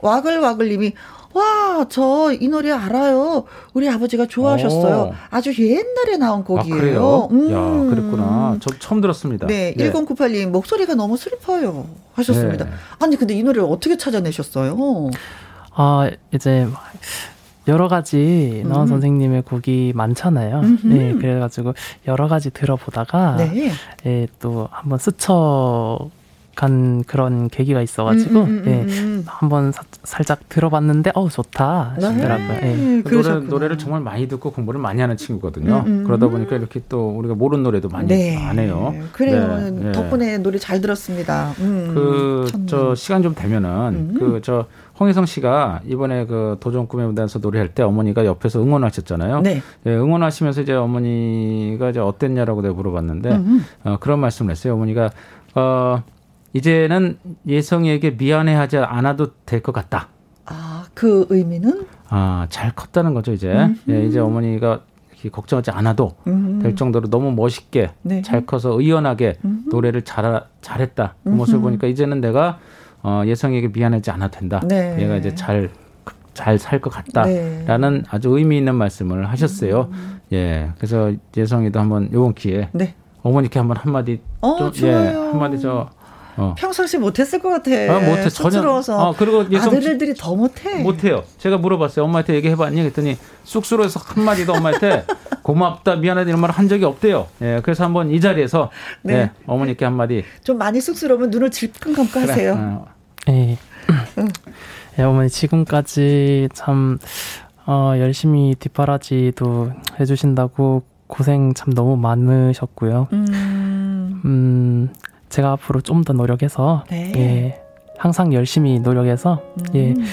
와글와글님이 와, 저 이 노래 알아요. 우리 아버지가 좋아하셨어요. 오. 아주 옛날에 나온 곡이에요. 아, 그래요? 음. 야, 그랬구나. 저 처음 들었습니다. 네, 예. 1098님 목소리가 너무 슬퍼요. 하셨습니다. 네. 아니, 근데 이 노래를 어떻게 찾아내셨어요? 아, 이제 여러 가지 음. 선생님의 곡이 많잖아요. 음흠. 네, 그래가지고 여러 가지 들어보다가 네. 예, 또 한번 스쳐 시작한 그런 계기가 있어가지고 음, 음, 음, 예, 음. 한번 사, 살짝 들어봤는데 어우 좋다 네. 싶더라고요. 네. 예. 노래, 노래를 정말 많이 듣고 공부를 많이 하는 친구거든요. 음, 그러다 보니까 이렇게 또 우리가 모르는 노래도 많이 네. 안 해요. 그래요. 네. 덕분에 노래 잘 들었습니다. 그 저 시간 좀 되면은 그저 홍혜성 씨가 이번에 그 도전 꿈의 무대에서 노래할 때 어머니가 옆에서 응원하셨잖아요. 네. 네 응원하시면서 이제 어머니가 이제 어땠냐라고 내가 물어봤는데 어, 그런 말씀을 했어요. 어머니가 어 이제는 예성이에게 미안해하지 않아도 될 것 같다. 아, 그 의미는? 아, 잘 컸다는 거죠, 이제. 예, 이제 어머니가 걱정하지 않아도 음흠. 될 정도로 너무 멋있게 네. 잘 커서 의연하게 음흠. 노래를 잘 잘했다. 그 모습을 보니까 이제는 내가 어, 예성에게 미안하지 않아도 된다. 네. 얘가 이제 잘 잘살것 같다라는 네. 아주 의미 있는 말씀을 하셨어요. 음. 예, 그래서 예성이도 한번 요번 기회 에 네. 어머니께 한번 한마디 어, 좀, 예, 한마디 저 어. 평상시 못했을 것 같아. 아, 못해 전혀. 어, 그리고 예성 아들들이 더 못해. 못해요. 제가 물어봤어요. 엄마한테 얘기해봤니? 그랬더니 쑥스러워서 한 마디도 엄마한테 고맙다, 미안하다 이런 말 한 적이 없대요. 예, 그래서 한번 이 자리에서 네. 예, 어머니께 한 마디. 좀 많이 쑥스러우면 눈을 질끈 감고 그래. 하세요. 어. 예. 예, 어머니 지금까지 참 어, 열심히 뒷바라지도 해주신다고 고생 참 너무 많으셨고요. 음, 음 제가 앞으로 좀 더 노력해서 네. 예, 항상 열심히 노력해서 예, 음. 예,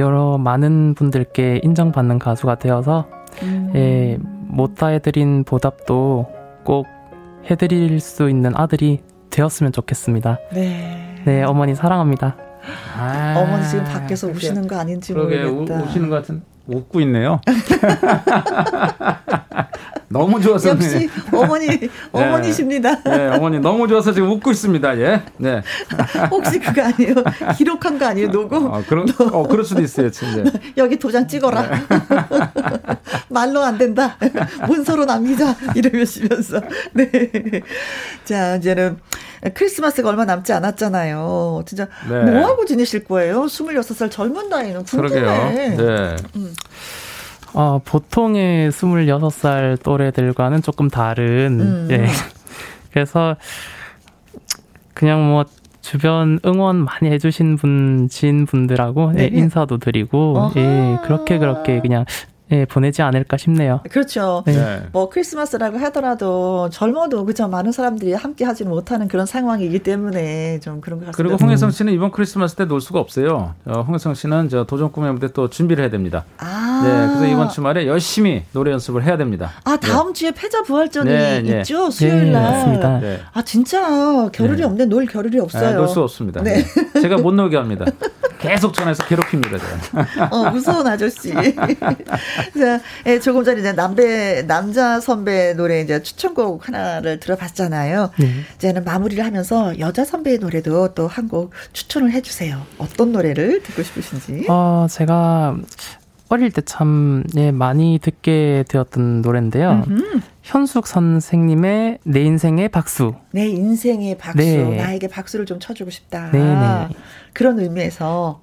여러 많은 분들께 인정받는 가수가 되어서 음. 예, 못다 해드린 보답도 꼭 해드릴 수 있는 아들이 되었으면 좋겠습니다. 네. 네, 어머니 사랑합니다. 아, 어머니 지금 밖에서 우시는 거 아닌지 모르겠다. 우, 우시는 것 같은 웃고 있네요. 너무 좋아서 역시 어머니 네. 어머니십니다. 네, 어머니 너무 좋아서 지금 웃고 있습니다. 예, 네. 혹시 그거 아니에요? 기록한 거 아니에요? 녹음? 어, 그런, 어, 그럴 수도 있어요, 진짜. 여기 도장 찍어라. 네. 말로 안 된다. 문서로 남기자 이러시면서. 네. 자, 이제는 크리스마스가 얼마 남지 않았잖아요. 진짜 네. 뭐 하고 지내실 거예요? 26살 젊은 나이는 궁금해. 그러게요. 네. 음. 어, 보통의 26살 또래들과는 조금 다른, 음. 예. 그래서 그냥 뭐 주변 응원 많이 해주신 분, 진 분들하고 예, 인사도 드리고, 어하. 예, 그렇게 그렇게 그냥 예, 보내지 않을까 싶네요. 그렇죠. 네. 네. 뭐 크리스마스라고 하더라도 젊어도 그죠 많은 사람들이 함께 하지는 못하는 그런 상황이기 때문에 좀 그런 것 같습니다. 그리고 홍혜성 씨는 이번 크리스마스 때 놀 수가 없어요. 어, 홍혜성 씨는 저 도전 꿈의 무대 또 준비를 해야 됩니다. 아. 네, 그래서 이번 주말에 열심히 노래 연습을 해야 됩니다. 아 네. 다음 네. 주에 패자 부활전이 네, 네. 있죠 수요일 날. 맞습니다. 아 진짜 겨를이 없네. 놀 겨를이 없어요. 놀 수 없습니다. 네. 제가 못 놀게 합니다. 계속 전화해서 괴롭힙니다, 제가. 어, 무서운 아저씨. 자, 예, 조금 전에 이제 남배, 남자 선배 노래 이제 추천곡 하나를 들어봤잖아요. 네. 이제는 마무리를 하면서 여자 선배의 노래도 또 한 곡 추천을 해주세요. 어떤 노래를 듣고 싶으신지? 어, 제가 어릴 때 참, 예, 많이 듣게 되었던 노래인데요. 음흠. 현숙 선생님의 내 인생의 박수. 내 인생의 박수. 네. 나에게 박수를 좀 쳐주고 싶다. 네네. 네. 그런 의미에서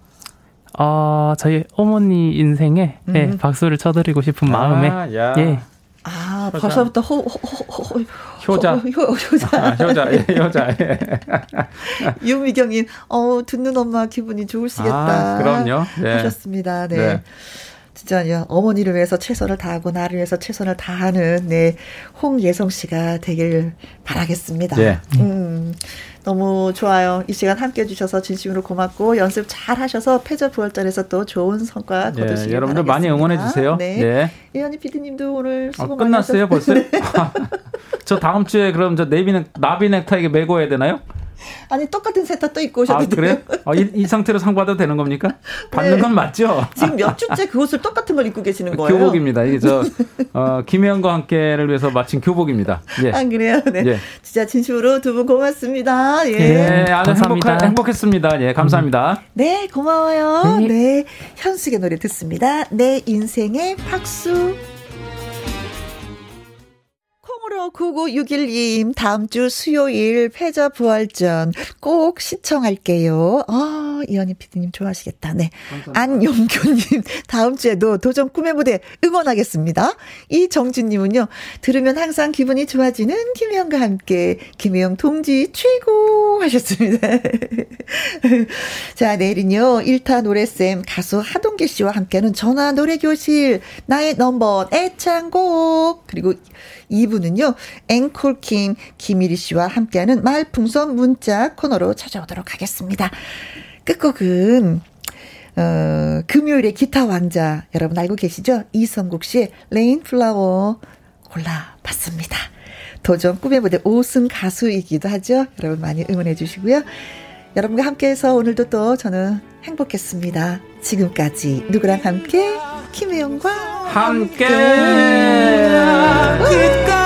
어, 저희 어머니 인생에 음. 예, 박수를 쳐드리고 싶은 마음에 아, 야. 예. 아, 효자. 벌써부터 호, 호, 호, 호, 효자. 효, 효자. 아, 효자, 예, 효자. 예. 유미경님, 어, 듣는 엄마 기분이 좋으시겠다. 아, 그럼요. 네. 하셨습니다. 네. 네. 진짜 어머니를 위해서 최선을 다하고 나를 위해서 최선을 다하는 네 홍예성 씨가 되길 바라겠습니다. 네. 음. 너무 좋아요. 이 시간 함께 해주셔서 진심으로 고맙고 연습 잘 하셔서 패저 부활전에서 또 좋은 성과 네, 거두시길 네, 여러분들 많이 응원해 주세요. 네. 네. 이현희 PD님도 오늘 수고 아, 끝났어요 벌써? 네. 저 다음 주에 그럼 저 네비넥 나비 넥타이 메고 해야 되나요? 아니 똑같은 세터 또 입고 오셔도 아. 그래요? 아, 이, 이, 상태로 상 받아도 되는 겁니까? 받는 네. 건 맞죠? 지금 몇 주째 그 옷을 똑같은 걸 입고 계시는 거예요? 교복입니다. 이게 저 어, 김혜영과 함께를 위해서 마친 교복입니다. 예. 아 그래요? 네. 예. 진짜 진심으로 두 분 고맙습니다. 예. 네, 아주 행복하, 행복했습니다. 예, 감사합니다. 음. 네, 고마워요. 네. 네, 현숙의 노래 듣습니다. 내 인생의 박수. 콩으로 9961님, 다음 주 수요일 패자 부활전 꼭 시청할게요. 아, 이현희 PD님 좋아하시겠다. 네. 안용규님, 다음 주에도 도전 꿈의 무대 응원하겠습니다. 이정진님은요, 들으면 항상 기분이 좋아지는 김혜영과 함께, 김혜영 동지 최고 하셨습니다. 자, 내일은요, 1타 노래쌤 가수 하동계 씨와 함께하는 전화 노래교실, 나의 넘버 애창곡, 그리고 2부는 요, 앵콜킴 김일희 씨와 함께하는 말풍선 문자 코너로 찾아오도록 하겠습니다. 끝곡은, 어, 금요일의 기타 왕자, 여러분 알고 계시죠? 이성국 씨의 Rain Flower 골라봤습니다. 도전 꿈의 무대 5승 가수이기도 하죠. 여러분 많이 응원해 주시고요. 여러분과 함께해서 오늘도 또 저는 행복했습니다. 지금까지 누구랑 함께 김혜영과 함께. 함께.